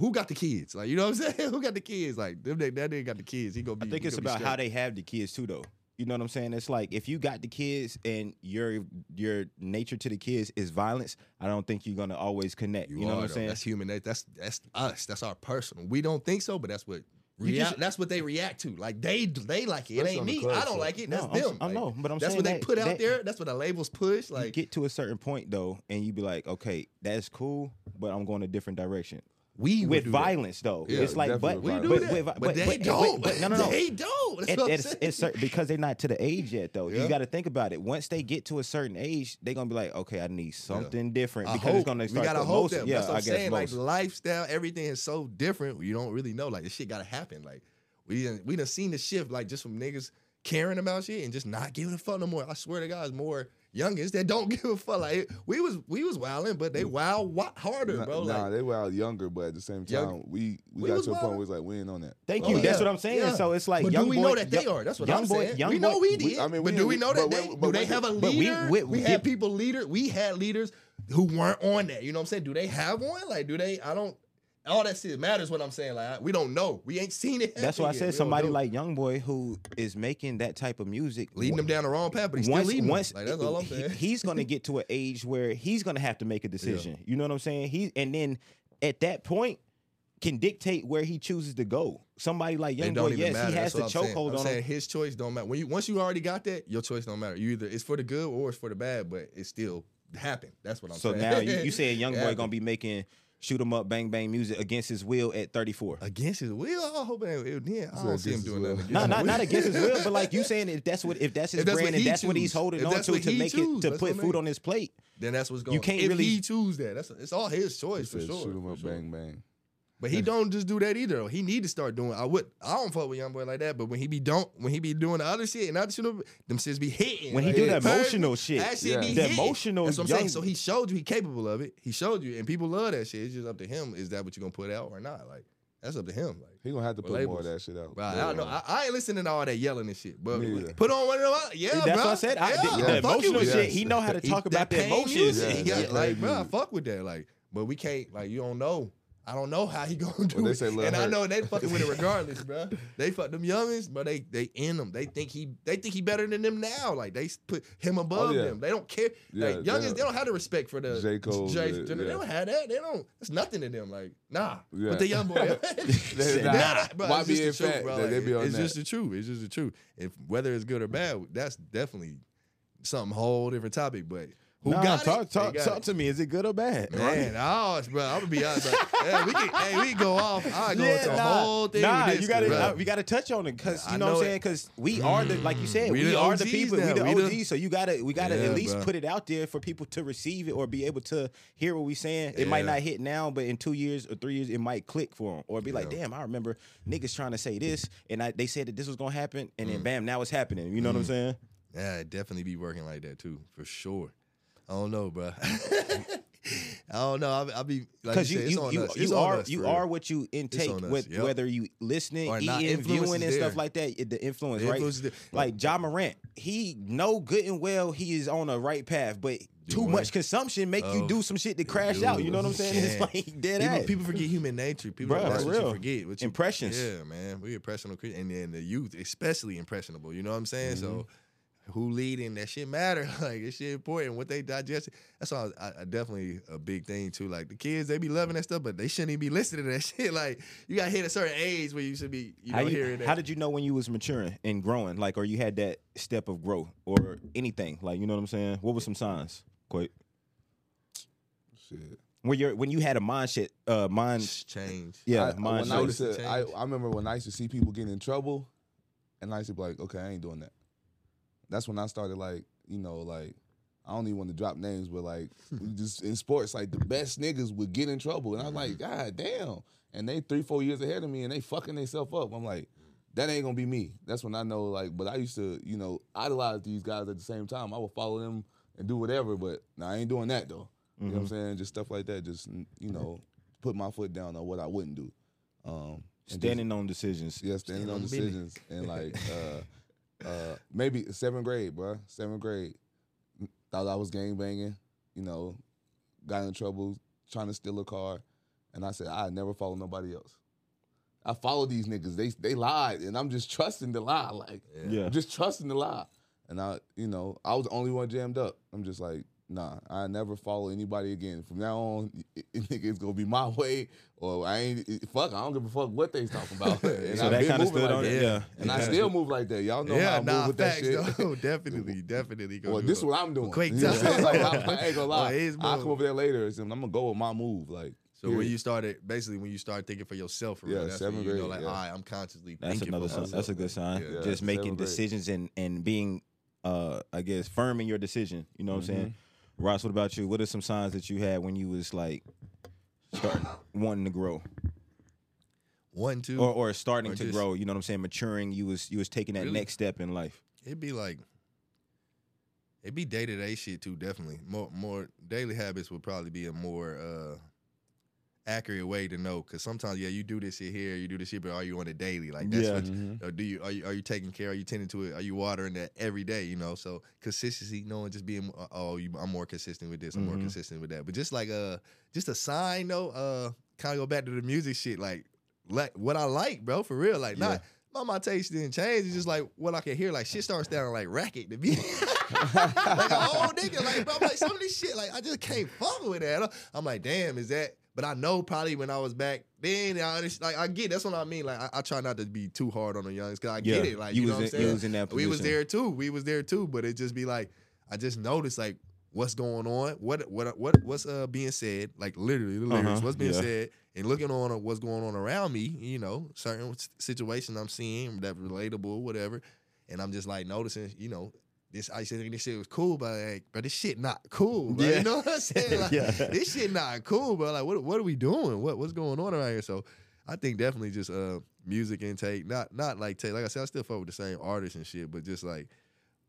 S1: Who got the kids? Like you know what I'm saying? Who got the kids? Like them, they, that nigga got the kids. He gonna be.
S2: I think it's about how they have the kids too, though. You know what I'm saying? It's like if you got the kids and your your nature to the kids is violence, I don't think you're gonna always connect. You, know what
S1: are,
S2: I'm
S1: though.
S2: saying?
S1: That's human. nature. That's that's us. That's our personal. We don't think so, but that's what.
S2: You
S1: Rea-
S2: just-
S1: that's what they react to. Like they they like it. It ain't me.
S3: club
S1: I don't
S3: shit.
S1: like it.
S2: No,
S1: That's
S2: I'm-
S1: them.
S2: I
S1: Like,
S2: know, but I'm
S1: that's
S2: saying
S1: what they
S2: that-
S1: put out
S2: that-
S1: there. That's what the labels push.
S2: you
S1: Like
S2: get to a certain point though, and you be like, okay, that's cool, but I'm going a different direction.
S1: We
S2: With
S1: do that.
S2: violence though,
S3: Yeah,
S2: it's like, but
S3: definitely
S1: We do
S2: but,
S1: that,
S2: with-
S1: but,
S2: but-
S1: they
S2: but-
S1: don't.
S2: but- no, no, no.
S1: They don't. That's
S2: It-
S1: what I'm
S2: it's, it's certain, because they're not to the age yet though.
S1: Yeah.
S2: You got to think about it. Once they get to a certain age, they're gonna be like, okay, I need something different
S1: I
S2: because
S1: hope.
S2: it's gonna
S1: we
S2: start.
S1: gotta hope
S2: most,
S1: that.
S2: Yeah,
S1: That's what
S2: I
S1: I'm
S2: guess
S1: saying. Like
S2: most.
S1: the lifestyle, everything is so different. You don't really know. Like this shit gotta happen. Like we done, we done seen the shift. Like just from niggas caring about shit and just not giving a fuck no more. I swear to God, it's more youngins that don't give a fuck. Like we was we was wilding, but they mm. wild wa- harder,
S3: Nah,
S1: bro.
S3: nah,
S1: like,
S3: they were out younger, but at the same time,
S1: Young-
S3: we we,
S1: We
S3: got to a point where it's like we ain't on that.
S2: Thank
S1: Oh,
S2: you. That's
S1: yeah.
S2: what I'm saying.
S1: Yeah.
S2: So it's like,
S1: but
S2: young
S1: do we
S2: boy,
S1: know that they
S2: young-
S1: are? That's what
S2: young
S1: I'm
S2: boy,
S1: saying.
S2: Young
S1: we
S2: boy,
S1: know we did.
S3: I mean,
S1: but do we know that
S3: but
S1: they
S3: when-
S1: do
S3: but
S1: they have a
S2: but we-
S1: leader?
S2: we-
S1: We,
S2: we
S1: had people leader. We had leaders who weren't on that. You know what I'm saying? Do they have one? Like, do they? I don't. All that shit matters. What I'm saying, like, we don't know. We ain't seen it.
S2: That's why I
S1: yet.
S2: said somebody like Young Boy who is making that type of music,
S1: leading them down the wrong path, but he's
S2: once,
S1: still leading.
S2: once
S1: Like, that's all I'm
S2: he-
S1: saying.
S2: he's gonna get to an age where he's gonna have to make a decision. You know what I'm saying? He and then at that point can dictate where he chooses to go. Somebody like Young Boy, yes,
S1: matter.
S2: he has the chokehold
S1: I'm
S2: on
S1: saying
S2: him.
S1: his choice don't matter. When you once you already got that, your choice don't matter. You either it's for the good or it's for the bad, but it still happened. That's what I'm
S2: So
S1: saying.
S2: So now you, you saying Young Boy gonna be making shoot 'em up, bang bang music against his will at 34.
S1: against his will. I hope it, it, yeah, I don't see him
S3: against
S1: doing
S3: will.
S1: nothing.
S2: No, not not against his will, but like you saying if that's what if that's his
S1: If that's
S2: brand
S1: what
S2: and
S1: he
S2: that's what he's holding
S1: If
S2: on to to make
S1: choose,
S2: it to
S1: that's
S2: put
S1: what I
S2: food
S1: mean.
S2: on his plate.
S1: then that's what's going.
S2: You can't
S1: if
S2: really-
S1: he choose that, that's it's all his choice for sure.
S3: Shoot
S1: him
S3: up, bang bang.
S1: But he don't just do that either. though. He need to start doing. I would. I don't fuck with young boy like that. But when he be don't, when he be doing the other shit and other shit, them shits be hitting.
S2: When he do that emotional shit,
S1: that shit
S3: Yeah.
S1: be
S2: The
S1: hitting.
S2: emotional
S1: That's what I'm
S2: young-
S1: saying. So he showed you he capable of it. He showed you, and people love that shit. It's just up to him. Is that what you gonna put out or not? Like that's up to him. Like.
S3: He gonna have to
S1: With
S3: put more of that shit out.
S1: Bro, I don't know. I, I ain't listening to all that yelling and shit. But
S3: Me
S1: put on one of them. Yeah,
S2: That's
S1: bro.
S2: what I said. I,
S1: Yeah,
S2: the,
S1: I'm
S2: the emotional
S1: with
S2: shit, he know how to
S1: He-
S2: talk about the
S1: pain
S2: emotions.
S1: music,
S3: Yeah, that
S1: got, like, bro, I fuck with that. Like, but we can't. Like, you don't know. I don't know how he gonna do
S3: Well,
S1: it. and I know they fucking with it regardless, bro. They fuck them youngins, but they they in them. They think he they think he better than them now. Like they put him oh, above
S3: Oh, yeah.
S1: them. They don't care.
S3: Yeah,
S1: like youngins,
S3: they
S1: don't have the respect for the
S3: J. Cole,
S1: J,
S3: yeah,
S1: They don't have that. They don't. It's nothing to them. Like nah.
S3: Yeah.
S1: But the young boy,
S3: They-
S1: nah,
S3: nah.
S1: bro,
S3: Why
S1: it's
S3: be
S1: just the truth,
S3: fact
S1: bro. Like,
S3: be
S1: it's
S3: that?
S1: just the truth. It's just the truth. If whether it's good or bad, that's definitely something whole different topic. But who
S2: Nah,
S1: got
S2: talk,
S1: it?
S2: talk,
S1: got
S2: talk
S1: it.
S2: to me. Is it good or bad?
S1: Man, oh, bro, I'm gonna be honest. Bro. Yeah, we can, hey, we can go off. I go into a
S2: nah,
S1: whole thing.
S2: Nah,
S1: with
S2: you gotta,
S1: bro.
S2: uh, we gotta touch on it because you
S1: I
S2: know, what I'm saying. Because we are the, like you said,
S1: We
S2: we,
S1: the
S2: are the
S1: OGs
S2: people, we
S1: now.
S2: the
S1: We
S2: OGs. so you gotta, we gotta
S1: Yeah,
S2: at least
S1: bro.
S2: put it out there for people to receive it or be able to hear what we saying. It might not hit now, but in two years or three years, it might click for them or be like, damn, I remember niggas trying to say this, and I, they said that this was gonna happen, and
S1: Mm.
S2: then bam, now it's happening. You know what I'm saying?
S1: Yeah, definitely be working like that too, for sure. I don't know, bro. I don't know. I'll, I'll be like
S2: Because
S1: you,
S2: you you
S1: on
S2: you,
S1: us.
S2: you
S1: It's on
S2: are
S1: us,
S2: you are what you intake with
S1: yep.
S2: whether you listening,
S1: Or not.
S2: eating, viewing, and stuff like that. The influence,
S1: The
S2: right?
S1: influence there.
S2: like Ja Morant, he know good and well he is on the right path, but too much consumption make you do some shit to crash out. You know what I'm saying? It's like dead
S1: People,
S2: ass.
S1: people forget human nature. People
S2: Bruh,
S1: that's
S2: for
S1: what you
S2: real.
S1: forget. What you,
S2: Impressions.
S1: Yeah, man. We impressionable, and then the youth, especially impressionable. You know what I'm saying? So,
S2: Mm-hmm.
S1: Who leading? That shit matter. Like this shit important. What they digest. That's all. I, I definitely a big thing too. Like the kids, they be loving that stuff, but they shouldn't even be listening to that shit. Like you got to hit a certain age where you should be. You
S2: how,
S1: know,
S2: you-
S1: hearing that.
S2: how did you know when you was maturing and growing, like, or you had that step of growth or anything, like, you know what I'm saying? What were some signs? Quick,
S3: Shit.
S2: when you're when you had a mind shit, uh, mind,
S1: change?
S2: yeah,
S3: I,
S2: mind
S3: when I, used to,
S1: the
S3: I,
S1: change.
S3: I remember when I used to see people getting in trouble, and I used to be like, okay, I ain't doing that. That's when I started like, you know, like I don't even want to drop names, but like just in sports, like the best niggas would get in trouble, and I'm like,
S1: Mm-hmm.
S3: God damn, and they three, four years ahead of me, and they fucking themselves up. I'm like, that ain't gonna be me. That's when I know, like, but I used to, you know, idolize these guys at the same time. I would follow them and do whatever, but nah, I ain't doing that though. You know what I'm saying? Just stuff like that. Just you know, put my foot down on what I wouldn't do. Um,
S2: Standing on decisions.
S3: Yeah, standing
S1: Stand
S3: on
S1: on
S3: decisions and like uh uh maybe seventh grade, bro. Seventh grade. Thought I was gang banging, you know, got in trouble trying to steal a car. And I said, I never follow nobody else. I follow these niggas. They they lied. And I'm just trusting the lie. Like
S2: Yeah.
S3: I'm just trusting the lie. And I, you know, I was the only one jammed up. I'm just like, nah, I never follow anybody again. From now on, it, it, nigga, it's gonna be my way, or I ain't it- fuck. I don't give a fuck what they talking about. and
S2: So
S3: I've
S2: that
S3: been
S2: kinda
S3: moving
S2: stood
S3: like
S2: on
S3: that.
S2: yeah.
S3: And I still move like that. Y'all know how
S1: yeah,
S3: I move
S1: nah,
S3: with that shit.
S1: No, definitely, definitely. Go
S3: Well, this
S1: it.
S3: is what I'm doing.
S1: Quick
S3: You know I'm
S1: time.
S3: saying? like, I, I ain't gonna lie.
S1: Well,
S3: I'll come over there later. and I'm gonna go with my move. Like,
S1: So when you started, basically, when you start thinking for yourself, for
S3: Yeah,
S1: real, that's when
S3: seventh
S1: you know, like,
S3: yeah.
S1: all right, I'm consciously
S2: That's
S1: thinking
S2: another
S1: for
S2: sign.
S1: myself.
S2: That's a good sign.
S3: Yeah,
S2: Just making decisions and and being, uh, I guess, firm in your decision. You know what I'm saying? Ross, what about you? What are some signs that you had when you was like start wanting to grow,
S1: One, two,
S2: or or starting
S1: Or
S2: to
S1: just-
S2: grow? You know what I'm saying? Maturing. You was you was taking that
S1: Really?
S2: next step in life.
S1: it'd be like, it'd be day to day shit too. Definitely, more more daily habits would probably be a more uh accurate way to know. Because sometimes, yeah, you do this shit here, you do this shit, but are you on a daily? Like that's
S2: Yeah.
S1: what.
S3: Mhm.
S1: Or do you are you are you taking care? Are you tending to it? Are you watering that every day? You know, so consistency, knowing just being uh, oh, you, I'm more consistent with this, I'm more
S2: Mhm.
S1: consistent with that. But just like uh, just a sign though, uh, kind of go back to the music shit, like like what I like, bro, for real. Like not my my taste didn't change. It's just like what I can hear. Like shit starts sounding like racket to me. like an old nigga, like bro, I'm like some of this shit, like I just can't fuck with that. I'm like, damn, is that? But I know probably when I was back then, I understand, like I get that's what I mean. Like I, I try not to be too hard on the youngs because I get it. Like
S2: You
S1: you, know
S2: was
S1: what I'm
S2: in- you
S1: saying?
S2: was in that
S1: We was there too. We was there too. But it just be like I just noticed like what's going on, what what what what's uh being said, like literally the lyrics,
S2: Uh-huh,
S1: what's being
S2: yeah.
S1: said, and looking on what's going on around me. You know, certain s- situations I'm seeing that relatable, whatever, and I'm just like noticing, you know. This I used to think this shit was cool, but like, but this shit not cool, bro.
S2: Yeah.
S1: You know what I'm saying? Like,
S2: Yeah.
S1: this shit not cool, bro. Like, what what are we doing? What what's going on around here? So, I think definitely just uh music intake, not not like take. Like I said, I still fuck with the same artists and shit, but just like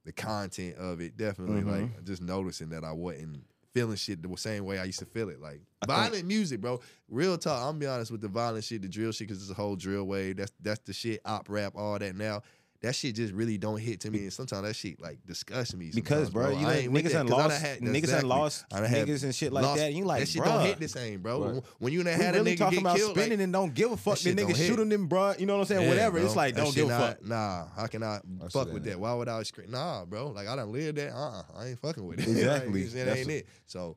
S1: the content of it, definitely
S2: Mhm.
S1: like just noticing that I wasn't feeling shit the same way I used to feel it. Like
S2: I think-
S1: violent music, bro. Real talk. I'm be honest with the violent shit, the drill shit, because it's a whole drill wave. That's that's the shit, op rap, all that now. That shit just really don't hit to me, and sometimes that shit like disgusts me.
S2: Because,
S1: sometimes,
S2: bro, you
S1: I ain't
S2: niggas done
S1: 'cause I done
S2: lost,
S1: had-
S2: niggas
S1: exactly.
S2: lost niggas and shit like
S1: lost-
S2: that. And you like,
S1: that shit
S2: bruh,
S1: don't hit the same, bro.
S3: Right.
S1: When you done had
S2: really
S1: a nigga
S2: talking
S1: get
S2: about
S1: killed,
S2: spinning
S1: like,
S2: and don't give a fuck. The
S1: don't
S2: niggas shooting them, bro. You know what I'm saying?
S1: Yeah,
S2: Whatever. It's like,
S1: That
S2: don't give a fuck.
S1: Nah, how can I fuck with that? Why would I scream? Nah, bro. Like I done lived that. Uh, uh I ain't fucking with it.
S2: Exactly. That
S1: ain't it. So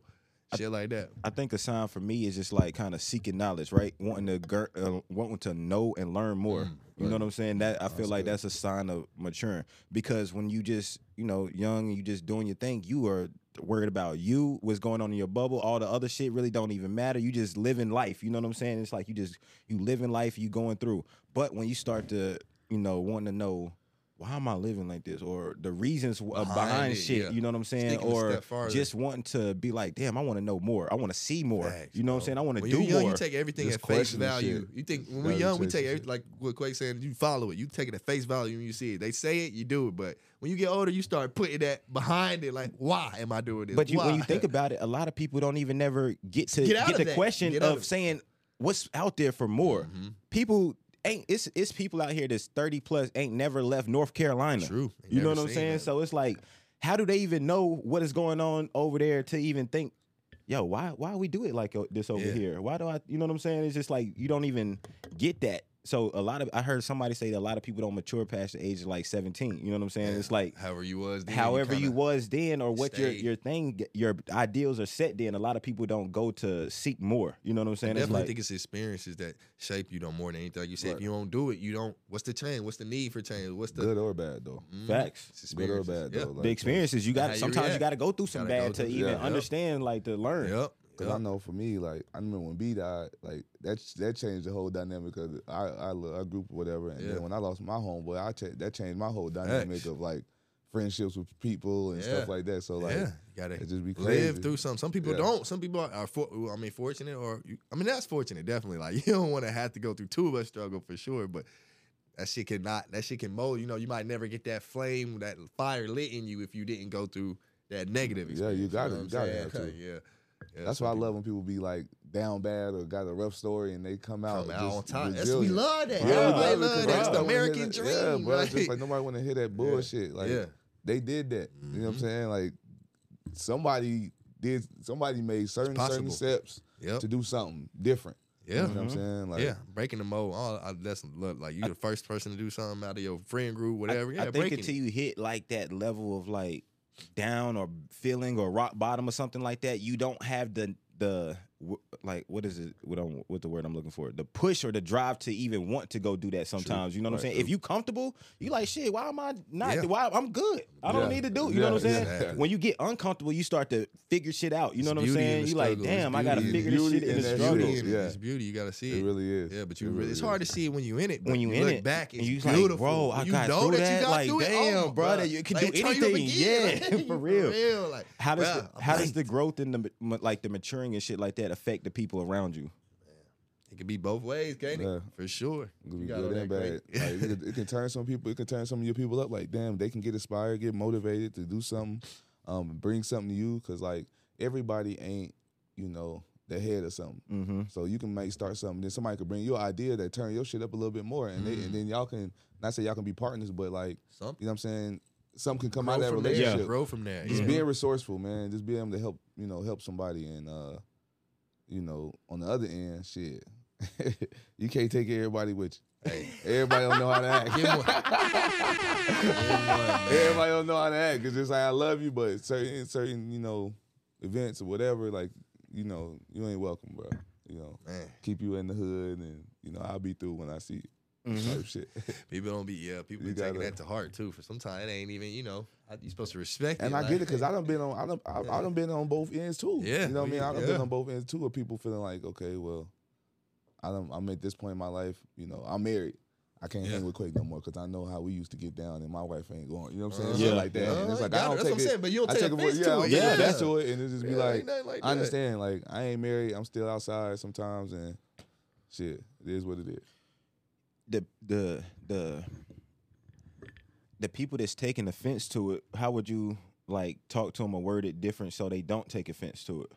S1: shit like that.
S2: I think a sign for me is just like kind of seeking knowledge, right? Wanting to gir- uh, wanting to know and learn more. you know what I'm saying? That I feel like that's a sign of maturing because when you just you know young, and you just doing your thing, you are worried about you, what's going on in your bubble. All the other shit really don't even matter. You just living life. You know what I'm saying? It's like you just you living life, you going through. But when you start to you know wanting to know. Why am I living like this? Or the reasons uh, behind,
S1: Behind it,
S2: shit,
S1: yeah.
S2: you know what I'm saying? Or just wanting to be like, damn, I want to know more. I want to see more.
S1: Facts,
S2: you know what I'm saying? I want to
S1: When
S2: do
S1: you young,
S2: more.
S1: you take everything
S3: Just
S1: at face value.
S3: shit.
S1: You think when
S3: Gotta
S1: we young, we take
S3: the
S1: every,
S3: shit.
S1: like what Quake said. You follow it. You take it at face value when you see it. They say it, you do it. But when you get older, you start putting that behind it. Like, why am I doing this?
S2: but you, when you think about it, a lot of people don't even never get to
S1: Get
S2: get, the
S1: that.
S2: question
S1: Get
S2: of
S1: of
S2: saying what's out there for more.
S1: Mm-hmm.
S2: People ain't it's it's people out here that's 30 plus ain't never left North Carolina.
S1: True. Ain't
S2: You know what I'm saying?
S1: that.
S2: So it's like, how do they even know what is going on over there to even think, yo, why why we do it like uh, this over
S1: Yeah.
S2: here? Why do I you know what I'm saying? It's just like you don't even get that. So a lot of I heard somebody say that a lot of people don't mature past the age of like 17. You know what I'm saying? It's like
S1: however you was, then,
S2: however you
S1: kinda-
S2: was then or what your
S1: stayed.
S2: your thing your ideals are set then a lot of people don't go to seek more you know what i'm
S1: I
S2: saying it's
S1: definitely
S2: like
S1: think it's experiences that shape you though more than anything. Like you said,
S3: Right.
S1: if you don't do it, you don't. What's the change? What's the need for change? What's the
S3: Good or bad though.
S1: Mhm.
S2: facts
S1: It's
S3: Good or
S1: experiences.
S3: bad
S1: Yeah.
S3: though. Like,
S2: the experiences you got sometimes you
S1: react.
S2: got to go through some
S1: Gotta go
S2: bad to
S1: through-
S2: even
S3: yeah. Yep.
S2: understand like to learn
S1: Yep.
S3: Cause
S1: yep.
S3: I know for me, like I remember when B died, like that that changed the whole dynamic of our our, our group or whatever. And
S1: Yeah.
S3: then when I lost my homeboy, I cha- that changed my whole dynamic
S1: Facts.
S3: of like friendships with people and stuff like that. So like
S1: yeah, you gotta
S3: just be crazy.
S1: live through some. Some people
S3: Yeah.
S1: don't. Some people are, are for, I mean, fortunate or you, I mean, that's fortunate. Definitely, like you don't want to have to go through too much struggle for sure. But that shit can not. That shit can mold. You know, you might never get that flame, that fire lit in you if you didn't go through that negative.
S3: Yeah, you
S1: experience,
S3: gotta-
S1: know
S3: you
S1: got
S3: it.
S1: I'm
S3: have
S1: saying?
S3: to.
S1: yeah. Yeah,
S3: That's
S1: some
S3: why I love when people be like down bad or got a rough story and they come out,
S1: come out on
S3: just
S1: top. That's, we love that.
S3: Yeah,
S1: Everybody
S3: we
S1: love
S3: love it,
S1: that. It's the
S3: 'cause nobody
S1: American
S3: wanna-
S1: dream.
S3: Yeah, bro.
S1: Like-
S3: just like nobody want to hear that bullshit. Like
S1: yeah.
S3: they did that. You know what I'm
S1: Mhm.
S3: saying? Like somebody did. Somebody made certain certain steps
S1: Yep.
S3: to do something different.
S1: Yeah.
S3: You know what I'm saying? Like
S1: yeah, breaking the mold. All I, that's look like you are the first person to do something out of your friend group, whatever.
S2: I,
S1: yeah,
S2: I think
S1: breaking
S2: until
S1: it.
S2: you hit like that level of like down or feeling or rock bottom or something like that, you don't have the the like what is it? What I'm, um, what the word I'm looking for? The push or the drive to even want to go do that. Sometimes you know what I'm
S3: Right,
S2: saying. If you comfortable, you like shit. Why am I not?
S1: Yeah.
S2: Why I'm good. I don't
S3: Yeah.
S2: need to do. You know what I'm
S3: Yeah,
S2: saying?
S1: exactly.
S2: When you get uncomfortable, you start to figure shit out. You know
S1: It's
S2: what I'm saying? You like, damn, I gotta figure this shit
S3: beauty
S2: in
S3: in
S2: the
S3: that
S2: struggle.
S1: Beauty in it.
S3: Yeah.
S1: It's beauty. You gotta see
S3: it
S1: it.
S3: really is.
S1: Yeah, but you
S3: It
S1: really,
S3: really
S1: it's hard to see it when you in it.
S2: when you
S1: you
S2: in
S1: look
S2: it,
S1: back,
S2: and you
S1: beautiful.
S2: like, bro, I
S1: you
S2: got
S1: know
S2: through
S1: that.
S2: that.
S1: You got
S2: like,
S1: through it.
S2: damn,
S1: Oh,
S2: bro,
S1: bruh.
S2: you can do
S1: turn you up
S2: anything.
S1: again.
S2: Yeah, for real.
S1: Like,
S2: How does the, how does the growth and the like the maturing and shit like that affect the people around you?
S1: It could be both ways, can't it?
S3: Yeah.
S1: For sure.
S3: It can be good and bad. Like, it, can, it can turn some people. It can turn some of your people up. Like, damn, they can get inspired, get motivated to do something, um, bring something to you. Cause like everybody ain't, you know, the head of something.
S2: Mm-hmm.
S3: So you can make start something. Then somebody could bring you an idea that turn your shit up a little bit more, and they,
S1: Mm.
S3: and then y'all can not say y'all can be partners, but like
S1: Something.
S3: you know what I'm saying. Something can come
S1: grow
S3: out of that
S1: from there.
S3: relationship.
S1: Grow from there.
S3: Just
S1: yeah.
S3: being resourceful, man. Just being able to help, you know, help somebody, and uh, you know, on the other end, shit, you can't take everybody with you.
S1: Hey,
S3: Everybody don't know how to act.
S1: Give 'em one.
S3: Everybody don't know how to act. Because it's just like I love you, but certain certain you know events or whatever, like you know, you ain't welcome, bro. You know,
S1: man,
S3: keep you in the hood, and you know, I'll be through when I see you.
S2: Mm-hmm.
S3: Type shit.
S1: people don't be yeah. People
S3: You
S1: be taking
S3: gotta-
S1: that to heart too. For sometimes it ain't even you know. I- You supposed to respect
S3: And
S1: it.
S3: I
S1: like,
S3: get it because I done been on I done I, I done been on both ends too.
S1: Yeah,
S3: you know what I mean. I done
S1: yeah.
S3: been on both ends too, of people feeling like, okay, well, I done, I'm at this point in my life. You know, I'm married. I can't
S1: Yeah.
S3: hang with Quake no more because I know how we used to get down, and my wife ain't going. You know what I'm saying?
S1: Uh-huh.
S3: Shit
S2: Yeah.
S3: like that. and
S1: Uh-huh.
S3: it's like
S1: Yeah,
S3: I don't
S1: that's
S3: take
S1: what I'm
S3: it.
S1: saying, but you don't
S3: I
S1: take
S3: take
S1: offense
S3: it,
S1: to
S3: yeah,
S1: it.
S3: I
S1: Yeah.
S3: offense to it, and it just be
S1: Yeah,
S3: like,
S1: like
S3: I understand. Like I ain't married. I'm still outside sometimes, and shit, it is what it is.
S2: The the the the people that's taking offense to it, how would you like talk to them or word it different so they don't take offense to it?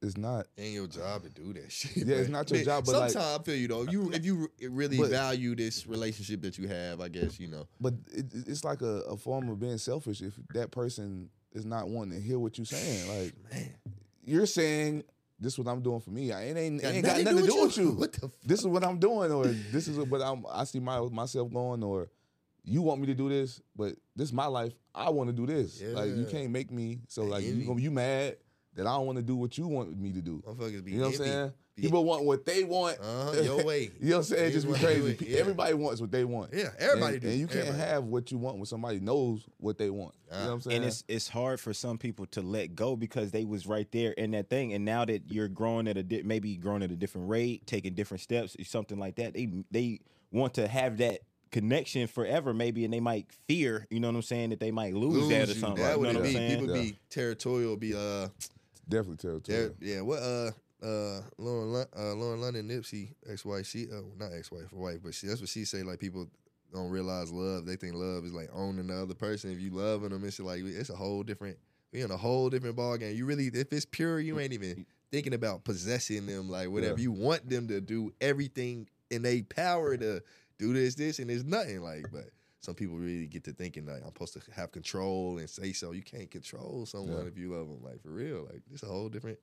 S3: It's not.
S1: Ain't your job to do that shit.
S3: Yeah, it's not your
S1: Man,
S3: job, but, like-
S1: sometimes I feel you though. If you if you really
S3: But-
S1: value this relationship that you have, I guess you know.
S3: But it, it's like a, a form of being selfish if that person is not wanting to hear what you're saying. Like
S1: Man,
S3: you're saying, this is what I'm doing for me. I- It ain't, it
S1: Got
S3: ain't got
S1: nothing
S3: nothing to do with you.
S1: What the? F-
S3: This is what I'm doing, or this is what I'm. I see my myself going, or you want me to do this, but this is my life. I want to do this. Like you can't make me. So like you
S1: envy.
S3: gonna you mad that I don't want to do what you want me to do.
S1: Motherfuckers be
S3: You know what I'm saying?
S1: Be-
S3: People want what they want.
S1: Uh-huh, your way.
S3: you know what I'm saying?
S1: They
S3: It just be
S1: just wanna do
S3: crazy.
S1: it, yeah.
S3: Everybody wants what they want.
S1: Yeah, everybody
S3: and,
S1: do.
S3: And you can't
S1: Everybody.
S3: have what you want when somebody knows what they want. You know what I'm saying?
S2: And it's it's hard for some people to let go because they was right there in that thing, and now that you're growing at a di- maybe growing at a different rate, taking different steps, something like that, they they want to have that connection forever, maybe, and they might fear, you know what I'm saying, that they might lose, that or
S1: you.
S2: something.
S1: That
S2: you
S1: would
S2: know what I'm
S1: be.
S2: saying?
S1: People
S3: Yeah.
S1: be territorial. Be uh,
S3: definitely territorial.
S1: they're- yeah. What uh. Uh, Lauren, uh, Lauren London, Nipsey, ex-wife, she, uh, not ex-wife, wife, but she, that's what she say. Like people don't realize love. They think love is like owning the other person. If you loving them, it's like it's a whole different. We in a whole different ball game. You really, if it's pure, you ain't even thinking about possessing them. Like whatever
S3: Yeah.
S1: you want them to do, everything in their power to do this, this, and there's nothing like. But some people really get to thinking like I'm supposed to have control and say so. You can't control someone
S3: Yeah.
S1: if you love them. Like for real, like it's a whole different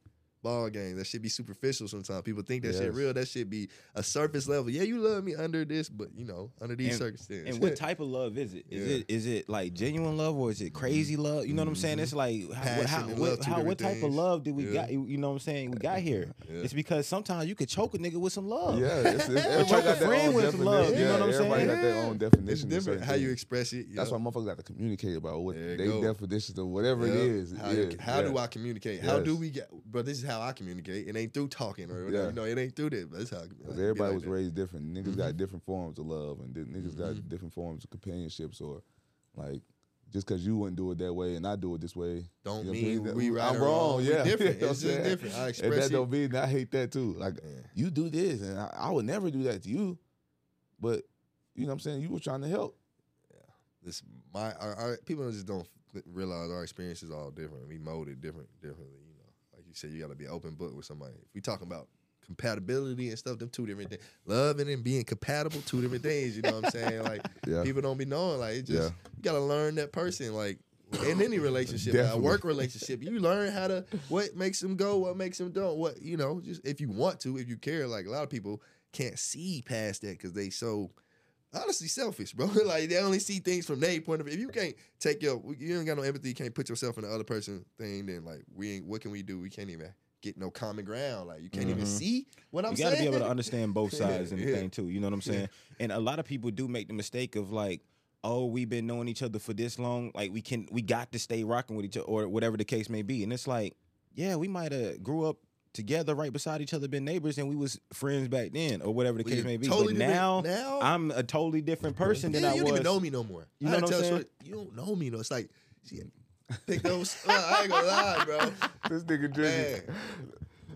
S1: ball game. That should be superficial sometimes. People think that shit real. That should be a surface level. Yeah, you love me under this, but you know, under these
S2: And-
S1: circumstances.
S2: And what type of love is it? Is
S1: Yeah.
S2: it is it like genuine love or is it crazy love? You know what I'm saying?
S1: Mhm.
S2: It's like how,
S1: Passion
S2: how, what, how, what type of love did we
S1: Yeah.
S2: got? You know what I'm saying? We got here.
S1: Yeah.
S2: It's because sometimes you could choke a nigga with some love.
S3: Yeah, it's, it's,
S2: choke a friend with some love, you know what I'm saying?
S3: everybody got their own definition. of
S1: different how you express it.
S3: That's why motherfuckers got to communicate about what
S1: There you
S3: they
S1: go.
S3: definitions of whatever it
S1: Yeah.
S3: is.
S1: How,
S3: is.
S1: how do I communicate? How do we get? But this is how I communicate. It ain't through talking or.
S3: Yeah.
S1: You know, it ain't through this. But that's how. I,
S3: Because everybody
S1: like
S3: was
S1: that.
S3: raised different. Niggas
S1: Mhm.
S3: got different forms of love, and niggas
S1: Mhm.
S3: got different forms of companionships. Or like, just because you wouldn't do it that way and I do it this way,
S1: Don't
S3: you know
S1: mean
S3: That-
S1: we right
S3: I'm wrong.
S1: wrong.
S3: Yeah,
S1: different. It's just different. I
S3: And
S1: express
S3: that
S1: it.
S3: don't mean I hate that too. Like
S1: Yeah.
S3: you do this, and I, I would never do that to you. But you know what I'm saying? You were trying to help.
S1: Yeah, this my our, our, people just don't realize our experience is all different. We molded different differently. You know, like you said you gotta be open book with somebody. If we talking about compatibility and stuff, them two different things. Loving and being compatible, two different things. You know what I'm saying? Like
S3: Yeah.
S1: people don't be knowing. Like it just
S3: Yeah.
S1: you gotta learn that person. Like in any relationship, a work relationship, you learn how to what makes them go, what makes them don't. What you know, just if you want to, if you care. Like a lot of people can't see past that because they so honestly selfish, bro. like they only see things from their point of view. If you can't take your, you ain't got no empathy, you can't put yourself in the other person thing. Then like we ain't. What can we do? We can't even get no common ground. Like you can't even
S2: Mhm.
S1: see what I'm saying.
S2: you got to be able to understand both
S1: Yeah,
S2: sides and the
S1: yeah.
S2: thing too. You know what I'm saying? And a lot of people do make the mistake of like, oh, we've been knowing each other for this long, like we can, we got to stay rocking with each other, or whatever the case may be. And it's like, yeah, we might have grew up together right beside each other, been neighbors, and we was friends back then, or whatever the
S1: We
S2: case may be.
S1: totally
S2: but now,
S1: now?
S2: I'm a totally different person
S1: Yeah,
S2: than I was.
S1: you don't even know me no more.
S2: You
S1: I
S2: know what I'm saying?
S1: Shorty, you don't know me no. It's like she pick those. I ain't gonna lie, bro.
S3: This nigga drinking.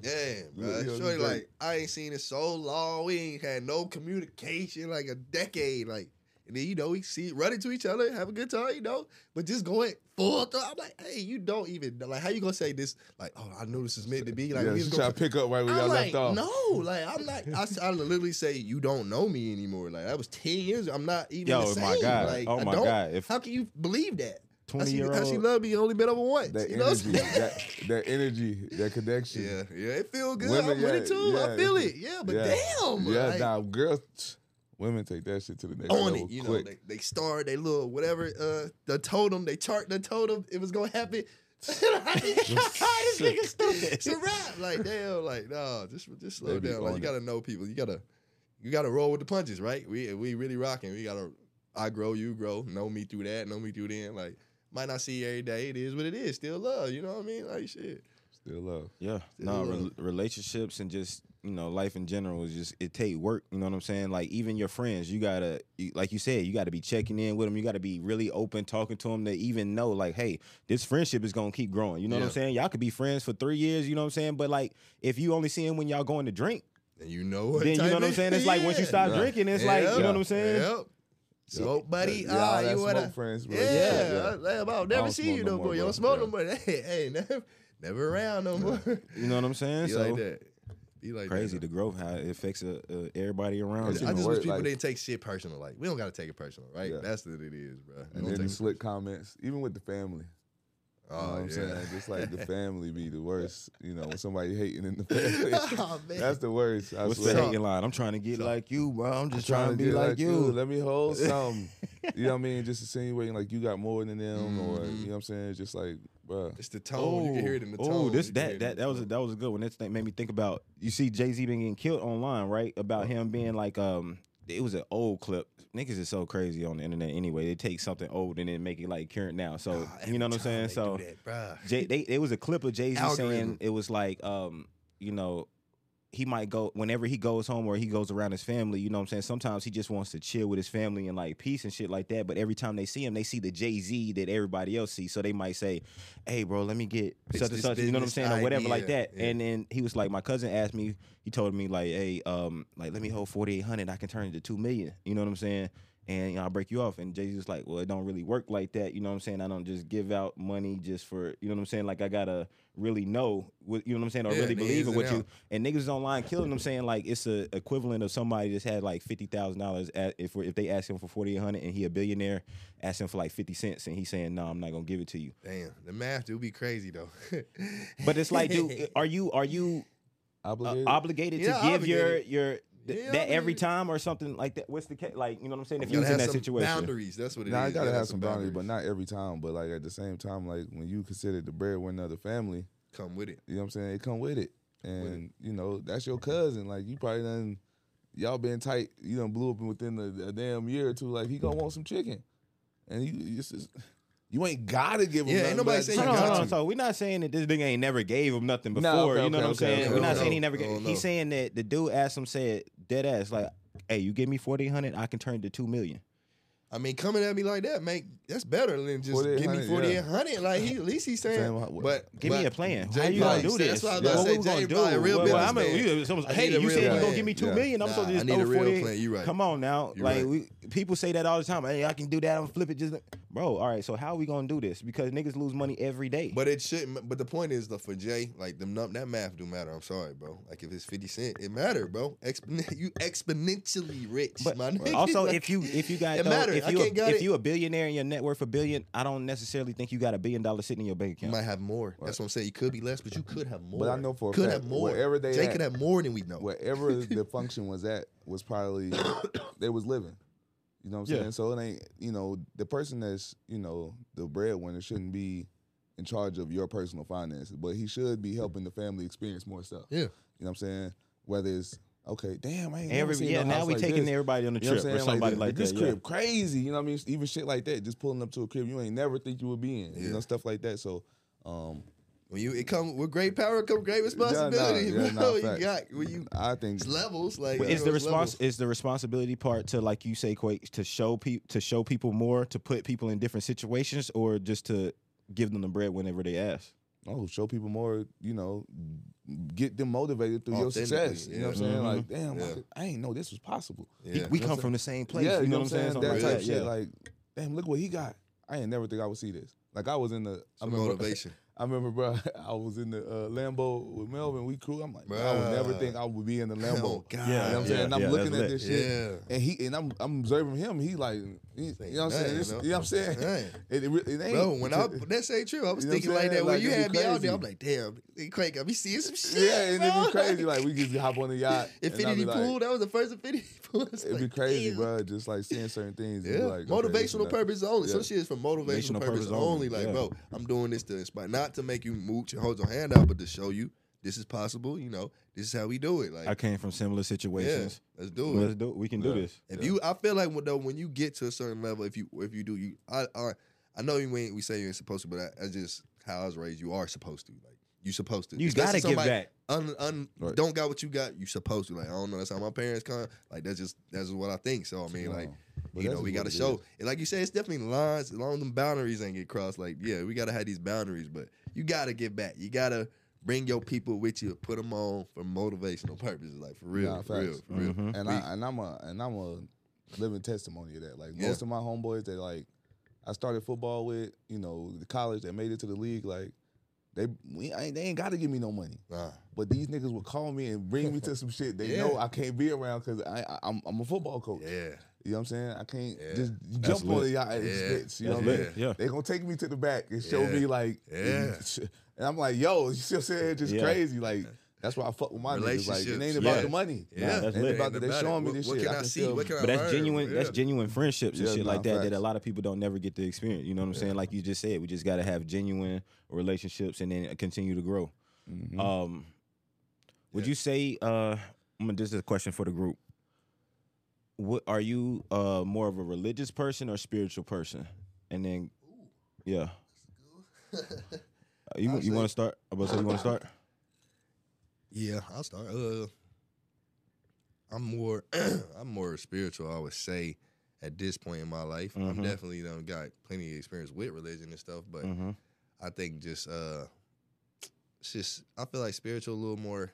S1: Yeah, bro.
S3: Yeah,
S1: Shorty, like I ain't seen it so long. We ain't had no communication like a decade. Like, and then you know we see run into each other, have a good time, you know. But just going full. Th- I'm like, hey, you don't even like how you gonna say this? Like, oh, I knew this is meant to be. Like,
S3: yeah,
S1: we
S3: try
S1: gonna
S3: pick up right where y'all
S1: I'm
S3: left off.
S1: no, like I'm not. I literally say you don't know me anymore. Like that was ten years. ago. I'm not even.
S2: Yo,
S1: the oh same.
S2: my God.
S1: Like,
S2: Oh
S1: I
S2: my
S1: don't-
S2: God. If-
S1: how can you believe that? How
S2: 20
S1: she,
S2: year
S1: how she loved me only been over once.
S3: That
S1: you know what I'm
S3: energy, that, that energy, that connection.
S1: Yeah, yeah, it feel good.
S3: Women,
S1: I'm with
S3: yeah,
S1: it too. I feel it. Yeah, but
S3: yeah.
S1: damn,
S3: Yeah,
S1: like,
S3: nah, girls, women take that shit to the next
S1: on
S3: level
S1: it. You
S3: quick.
S1: know, they, they start they little whatever uh the totem, they chart the totem, it was gonna happen. like, this nigga stupid. It's a rap. Like, damn, like, no, just just slow down. Like, you gotta know people. You gotta you gotta roll with the punches, right? We we really rocking. We gotta I grow, you grow, know me through that, know me through then. Like, might not see you every day. It is what it is. Still love. You know what I mean? Like shit.
S3: Still love.
S2: Yeah,
S1: Still
S2: no,
S1: love.
S2: rel relationships and just you know life in general is just it take work. You know what I'm saying? Like even your friends, you gotta you- like you said, you gotta be checking in with them. You gotta be really open, talking to them to even know like, hey, this friendship is gonna keep growing. You know what I'm saying? Y'all could be friends for three years. You know what I'm saying? But like if you only see them when y'all going to drink,
S1: And you know what?
S2: then you know what I'm saying? It's like once you
S1: Yeah.
S2: stop
S3: Yeah.
S2: drinking, it's like you know what I'm saying?
S1: Yep. Smoke buddy,
S3: Yeah,
S1: ah, you wanna?
S3: smoke friends,
S1: Yeah,
S3: relationship, yeah.
S1: I- I'll never
S3: don't
S1: see you
S3: no
S1: no
S3: more,
S1: more. You don't smoke
S3: Yeah.
S1: no more. Hey, hey, never, never around no more.
S2: You know what I'm saying?
S1: Be
S2: so
S1: like that. Be like
S2: crazy
S1: That.
S2: the growth, how it affects uh, uh, everybody around.
S3: It's
S2: you.
S1: I
S3: even
S1: just wish people
S3: like-
S1: didn't take shit personal. Like we don't gotta take it personal, right?
S3: Yeah.
S1: That's what it is, bro.
S3: And then the slick comments, even with the family. You know
S1: Oh
S3: what I'm
S1: yeah.
S3: saying? Just like the family be the worst. You know, when somebody hating in the family.
S1: oh man.
S3: That's the worst. I
S2: What's
S3: swear.
S2: the hating line? I'm trying to get
S1: So-
S2: like you, bro. I'm
S3: I'm
S2: just trying, to be
S3: get
S2: like, you.
S3: Let me hold something. you know what I mean? Just insinuating like you got more than them, or
S1: Mhm.
S3: you know what I'm saying? Just like, bruh.
S1: it's the tone. you can hear it in the tone.
S2: Oh, this
S1: You can hear
S2: that that that was a, that was a good one. That thing made me think about. You see, Jay Z been getting killed online, right? About him being like, um, it was an old clip. Niggas is so crazy on the internet. Anyway, they take something old and then make it like current now. So
S1: Ah,
S2: you know what I'm saying? So
S1: that.
S2: Jay, they it was a clip of Jay Z saying it was like, um, you know. He might go whenever he goes home or he goes around his family, you know what I'm saying? Sometimes he just wants to chill with his family and like peace and shit like that. But every time they see him, they see the Jay Z that everybody else sees. So they might say, Hey bro, let me get
S1: Pitch
S2: such and such, you know what I'm saying? Or whatever like that.
S1: Yeah.
S2: And then he was like, My cousin asked me, he told me like, Hey, um, like let me hold forty eight hundred, I can turn it to two million. You know what I'm saying? And you know, I'll break you off. And Jay Z was like, Well, it don't really work like that. You know what I'm saying? I don't just give out money just for you know what I'm saying? Like I gotta really know what you know what I'm saying, or
S1: Yeah,
S2: really believe in what you
S1: outs.
S2: and niggas online killing them saying like it's a equivalent of somebody that's had like fifty thousand dollars if if they ask him for forty eight hundred and he a billionaire, ask him for like fifty cents and he's saying no, I'm not gonna give it to you.
S1: Damn, the math do be crazy though.
S2: But it's like, dude, are you are you uh,
S3: Obligated.
S2: obligated to
S1: Yeah,
S2: give your your th-
S1: Yeah,
S2: that every time or something like that? What's the case? Like you know what I'm saying? If
S1: You
S2: you was in that
S1: some
S2: situation,
S1: boundaries. That's what it is.
S3: Nah, you
S1: You
S3: gotta
S1: gotta
S3: have some boundaries, but not every time. But like at the same time, like when you consider the breadwinner of the family,
S1: come with it.
S3: you know what I'm saying? It come with it, and you know that's your cousin. Like you probably done, y'all been tight. You done blew up within a, a damn year or two. Like he gonna want some chicken, and you just, you ain't gotta give him.
S1: Yeah,
S3: nothing,
S1: ain't nobody
S3: but at
S1: saying
S2: Hold
S1: you
S2: on,
S1: got
S2: hold on.
S1: to.
S2: So we're not saying that this nigga ain't never gave him nothing before.
S3: Nah, okay,
S2: you know
S3: okay,
S2: what I'm
S3: okay,
S2: saying?
S3: okay,
S2: we're not
S1: okay.
S2: saying he never.
S1: Oh,
S2: Gave,
S1: no.
S2: He's saying that the dude asked him said dead ass like, "Hey, you give me forty hundred, I can turn it to two million.
S1: I mean, coming at me like that, make that's better than just give me
S3: 4800,
S1: forty eight
S3: yeah.
S1: hundred. Like he, at least he's saying.
S3: Saying what-
S1: But
S2: Give me
S1: but
S2: a plan.
S1: Jay
S2: How you
S1: probably
S2: gonna do this?
S1: That's what I was
S2: Yeah,
S1: about
S2: what
S1: to
S2: we
S1: say.
S2: gonna
S1: Jay
S2: do?
S1: probably a real
S2: Well, well, I'm a-
S1: businessman.
S2: you- someone-
S1: I
S2: hey,
S1: need a
S2: you
S1: real
S2: said you
S1: plan.
S2: gonna give me two
S3: Yeah.
S2: million. I'm
S1: Nah,
S2: supposed to
S1: I
S2: just
S1: need
S2: throw
S1: a real
S2: forty eight.
S1: plan. You right.
S2: Come on now,
S1: You
S2: like
S1: right.
S2: we people say that all the time. Hey, I can do that. I'm gonna flip it. Just bro, all right, so how are we gonna do this? Because niggas lose money every day.
S1: But it shouldn't. But the point is, the for Jay, like them, num- that math do matter. I'm sorry, bro. Like if it's fifty cent, it matter, bro. Expon- you exponentially rich,
S2: But
S1: my nigga.
S2: also,
S1: Like,
S2: if you if you got
S1: it
S2: though,
S1: matter.
S2: if
S1: I
S2: you
S1: can't got
S2: if
S1: it.
S2: you a billionaire and your net worth a billion, I don't necessarily think you got a billion dollars sitting in your bank account.
S1: you might have more. That's what I'm saying. You could be less, but you could have more.
S3: But I know for a
S1: could
S3: fact,
S1: have more.
S3: wherever they
S1: Jay
S3: at-
S1: could have more than we know.
S3: wherever the function was at was probably they was living. You know what I'm
S2: Yeah.
S3: saying? So it ain't you know the person that's you know the breadwinner shouldn't be in charge of your personal finances, but he should be helping the family experience more stuff.
S1: Yeah.
S3: You know what I'm saying? Whether it's okay, damn, I ain't
S2: Every
S3: seen
S2: yeah,
S3: no
S2: now we
S3: like
S2: taking
S3: this.
S2: everybody on the
S3: You know
S2: trip or
S3: I'm saying?
S2: somebody
S3: this-
S2: like
S3: this
S2: that.
S3: crib crazy. You know what I mean? Even shit like that, just pulling up to a crib you ain't never think you would be in. You know stuff like that. So, um,
S1: When you it come with great power come great responsibility.
S3: yeah, nah,
S1: bro. you
S3: facts.
S1: got when you
S3: I think
S1: levels like
S2: is the response
S1: levels.
S2: is the responsibility part to like you say Quake to show people to show people more to put people in different situations or just to give them the bread whenever they ask?
S3: oh, show people more, you know, get them motivated through your success.
S1: Authentically,
S3: You know what I'm
S1: yeah.
S3: saying?
S2: Mhm.
S3: Like, damn, I
S1: Yeah.
S3: could- I ain't know this was possible.
S1: Yeah.
S2: We
S3: You
S2: come from the same place.
S3: yeah,
S2: you know what I'm saying?
S3: That
S2: Something like
S3: type
S2: that.
S3: shit. Like, damn, look what he got. I ain't never think I would see this. Like I was in the I remember,
S1: motivation.
S3: I remember, bro. I was in the uh, Lambo with Melvin. We crew. I'm like, bro, I would never think I would be in the Lambo.
S1: Oh, God.
S3: You know what I'm saying? And I'm
S2: yeah,
S3: looking at
S2: lit.
S3: this shit,
S1: Yeah.
S3: and he and I'm I'm observing him. He like, he, you know what I'm saying? This- you know what I'm saying?
S1: Dang.
S3: It, it, it ain't,
S1: Bro, when I that ain't true. I was
S3: You know
S1: thinking
S3: I'm
S1: like that when you
S3: it'd
S1: had me out there. I'm like, damn, he Quake got me seeing some shit.
S3: yeah, and it'd be crazy. Like we just hop on the yacht. and I'd
S1: Infinity
S3: like-
S1: pool. That was the first Infinity pool.
S3: It'd be crazy,
S1: damn.
S3: bro. Just like seeing certain things.
S1: Yeah,
S3: like, okay,
S1: motivational
S3: and
S1: purpose only. Some
S3: Yeah.
S1: shit is for motivational,
S2: Motivational
S1: purpose,
S2: purpose
S1: only.
S2: only,
S1: Like,
S2: yeah.
S1: bro, I'm doing this to inspire, not to make you mooch and hold your hand out, but to show you this is possible. You know, this is how we do it. Like,
S2: I came from similar
S1: yeah,
S2: situations.
S1: let's do it.
S2: Let's do. it. we can do this.
S1: If you, I feel like though when you get to a certain level, if you if you do, you, I I, I know you ain't we say you ain't supposed to, but I, that's just how I was raised. You are supposed to. Like, you supposed to.
S2: You
S1: Especially
S2: gotta give back.
S1: Un, un,
S3: Right.
S1: Don't got what you got. You supposed to. Like, I don't know. That's how my parents come. Like, that's just that's just what I think. So I mean, like. You know, we got to show. And like you said, it's definitely lines. As long as them boundaries ain't get crossed, like yeah, we got to have these boundaries. But you got to get back. You got to bring your people with you. Put them on for motivational purposes, like for real,
S3: Nah,
S1: for real, for real.
S2: Mhm.
S3: and
S1: We-
S3: I and I'm a and I'm a living testimony of that. Like
S1: Yeah.
S3: most of my homeboys that like I started football with, you know, the college that made it to the league, like they we I ain't, they ain't got to give me no money.
S1: Nah.
S3: But these niggas would call me and bring me to some shit they
S1: Yeah.
S3: know I can't be around because I, I I'm I'm a football coach.
S1: yeah,
S3: You know what I'm saying? I can't
S1: Yeah.
S3: just
S2: That's
S3: jump on
S2: lit.
S3: the yacht at
S1: Yeah.
S3: expense. You know what I
S2: lit.
S3: mean?
S2: Yeah.
S3: They gonna take me to the back and show
S1: Yeah.
S3: me like,
S1: Yeah.
S3: and I'm like, yo, you still saying It's just
S2: Yeah.
S3: crazy? Like that's why I fuck with my niggas. Like it ain't about
S2: Yeah.
S3: the money.
S1: yeah.
S2: that's
S3: It
S2: lit.
S3: ain't about that. They
S1: about
S3: showing me this
S1: what,
S3: shit.
S1: What
S3: I
S1: can I,
S3: can
S1: see?
S3: still-
S1: What can I
S2: But that's
S1: learn?
S2: genuine. That's genuine friendships and
S3: Yeah,
S2: shit
S3: nah,
S2: like that that a lot of people don't never get to experience. You know what I'm saying? Like you just said, we just got to have genuine relationships and then continue to grow.
S3: Mhm.
S2: Um, would
S1: Yeah.
S2: you say? Uh, I'm gonna- this is a question for the group. What are you uh more of a religious person or spiritual person? And then, yeah, Uh, you
S1: I'll
S2: you want to start? I'm about to say you want to start?
S1: Yeah, I'll start. Uh, I'm more, I'm more spiritual. I would say at this point in my life, I'm
S2: Mhm.
S1: definitely done got plenty of experience with religion and stuff. But
S2: Mm-hmm.
S1: I think just uh, it's just I feel like spiritual a little more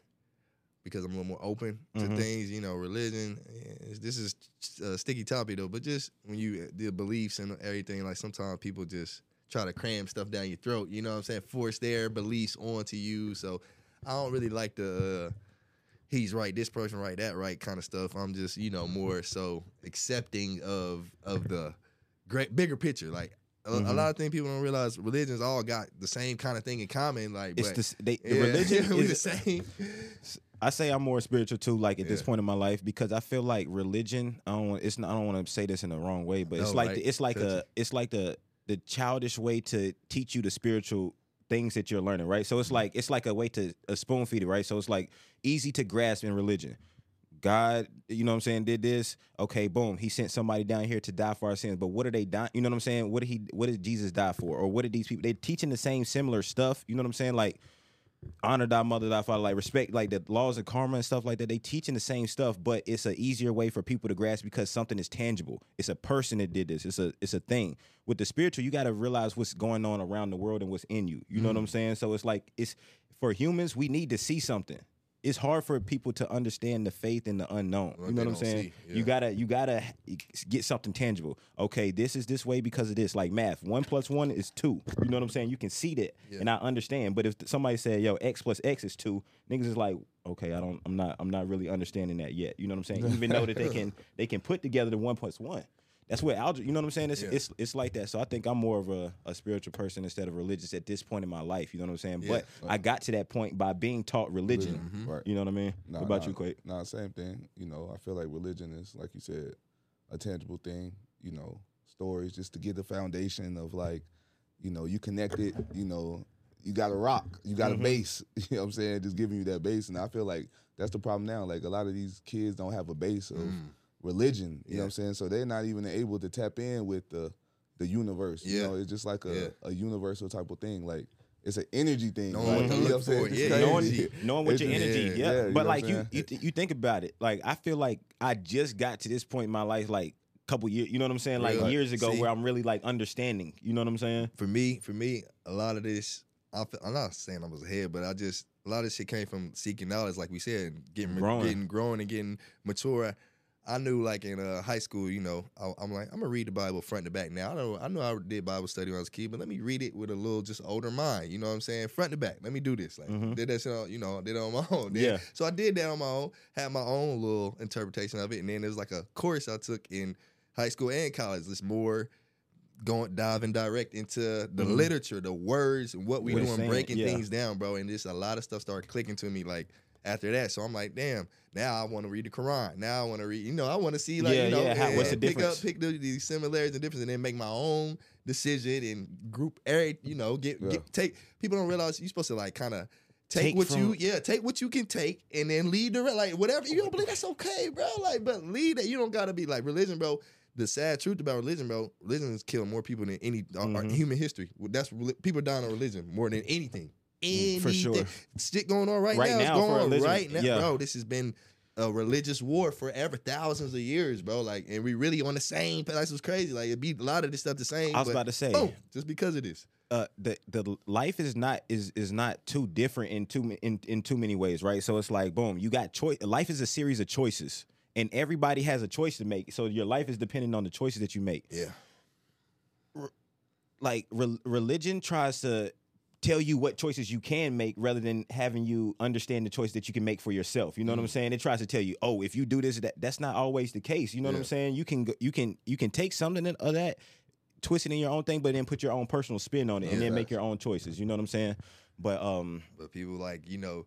S1: because I'm a little more open to
S2: Mhm.
S1: things. You know, religion. eh, This is a sticky topic though, but just when you the beliefs and everything, like sometimes people just try to cram stuff down your throat. You know what I'm saying? Force their beliefs onto you. So I don't really like the. Uh, He's right. This person right. That right. Kind of stuff. I'm just, you know, more so accepting of of the great bigger picture. Like a, a
S2: Mhm.
S1: lot of things people don't realize. Religions all got the same kind of thing in common. Like,
S2: It's
S1: but,
S2: the they, the religion is
S1: the same.
S2: I say I'm more spiritual too, like at this point in my life, because I feel like religion. I don't want. It's not. I don't want to say this in the wrong way, but it's like
S1: right.
S2: the, it's like a
S1: it.
S2: it's like the the childish way to teach you the spiritual things that you're learning, right? So it's
S1: Mm-hmm.
S2: like it's like a way to a spoon feed it, right? So it's like easy to grasp in religion. God, you know what I'm saying, did this. Okay, boom. He sent somebody down here to die for our sins. But what are they dying? You know what I'm saying? What did he what did Jesus die for? Or what did these people they're teaching the same similar stuff? You know what I'm saying? Like honor thy mother, thy father, like respect, like the laws of karma and stuff like that. They teaching the same stuff, but it's an easier way for people to grasp because something is tangible. It's a person that did this. It's a it's a thing. With the spiritual, you got to realize what's going on around the world and what's in you. You know what mm-hmm. I'm saying? So it's like it's for humans, we need to see something. It's hard for people to understand the faith in the unknown.
S1: What
S2: you know what I'm saying?
S1: see,
S2: You gotta you gotta get something tangible. Okay, this is this way because of this. Like math, one plus one is two. You know what I'm saying? You can see that,
S1: Yeah.
S2: and I understand. But if somebody said, "Yo, x plus x is two, niggas is like, okay, I don't, I'm not, I'm not really understanding that yet. You know what I'm saying? Even though that they can they can put together the one plus one. That's what algebra. You know what I'm saying? It's
S1: Yeah.
S2: it's it's like that. So I think I'm more of a, a spiritual person instead of religious at this point in my life. You know what I'm saying?
S1: Yeah.
S2: But I got to that point by being taught religion.
S1: Mm-hmm.
S3: Right.
S2: You know what I mean?
S3: Nah,
S2: what about
S3: nah,
S2: you, Quake?
S3: Nah, same thing. You know, I feel like religion is, like you said, a tangible thing. You know, stories just to get the foundation of like, you know, you connected. You know, you got a rock, you got a base. You know what I'm saying? Just giving you that base, and I feel like that's the problem now. Like a lot of these kids don't have a base of religion. You know what I'm saying? So they're not even able to tap in with the the universe. You
S1: Yeah.
S3: know, it's just like a,
S1: Yeah.
S3: a universal type of thing. Like it's an energy thing.
S1: Knowing
S3: Like,
S1: what to
S3: you know
S1: look
S3: I'm saying?
S1: for. Yeah,
S3: crazy.
S2: knowing, knowing what your
S3: just-
S2: energy,
S1: yeah,
S2: yeah.
S3: yeah, you
S2: but like you, you, th- you think about it. Like I feel like I just got to this point in my life, like a couple years. You know what I'm saying? Like
S1: Really?
S2: years ago,
S1: See?
S2: where I'm really like understanding. You know what I'm saying?
S1: for me, for me, a lot of this, I feel, I'm not saying I was ahead, but I just a lot of this shit came from seeking knowledge, like we said, getting
S2: Growing.
S1: getting growing and getting mature. I knew, like in uh, high school, you know, I, I'm like, I'm gonna read the Bible front to back. Now I know, I know, I did Bible study when I was a kid, but let me read it with a little just older mind. You know what I'm saying? Front to back. Let me do this. Like
S2: Mhm.
S1: did that shit, on, you know, did it on my own. Then-
S2: Yeah.
S1: So I did that on my own. Had my own little interpretation of it, and then there's like a course I took in high school and college. It's more going diving direct into the
S2: Mhm.
S1: literature, the words, and what we
S2: What
S1: doing, breaking
S2: yeah.
S1: things down, bro. And just a lot of stuff started clicking to me like after that. So I'm like, damn, now I want to read the Quran. Now I want to read, you know, I want to see like,
S2: Yeah,
S1: you know,
S2: yeah, how- what's the
S1: pick
S2: difference?
S1: up, pick the, the similarities and differences, and then make my own decision and group every, you know, get,
S3: Yeah.
S1: get take. People don't realize you're supposed to like kind of. Take,
S2: Take
S1: what you, yeah, take what you can take, and then lead the. Like whatever you don't believe, that's okay, bro. Like, but lead that. You don't gotta be like religion, bro. The sad truth about religion, bro, religion is killing more people than any uh, uh,
S2: Mhm.
S1: human history. That's people dying on religion more than anything. Anything.
S2: Mm, For sure.
S1: Shit going on right,
S2: Right
S1: now.
S2: Now for
S1: going on right now,
S2: yeah.
S1: bro. This has been a religious war forever, thousands of years, bro. Like, and we really on the same. That's what's crazy. Like, it be a lot of this stuff the same.
S2: I was
S1: but
S2: about to say.
S1: boom, just because of this.
S2: uh the the life is not is is not too different in too in in too many ways, right? So it's like boom, you got choice. Life is a series of choices, and everybody has a choice to make. So your life is dependent on the choices that you make.
S1: Yeah.
S2: Like re- religion tries to tell you what choices you can make rather than having you understand the choice that you can make for yourself. You know what
S1: Mm.
S2: I'm saying? It tries to tell you, "Oh, if you do this that that's not always the case." You know what I'm saying? You can you can you can take something of that twist it in your own thing but then put your own personal spin on it and then make your own choices. You know what I'm saying? But um
S1: But people like, you know,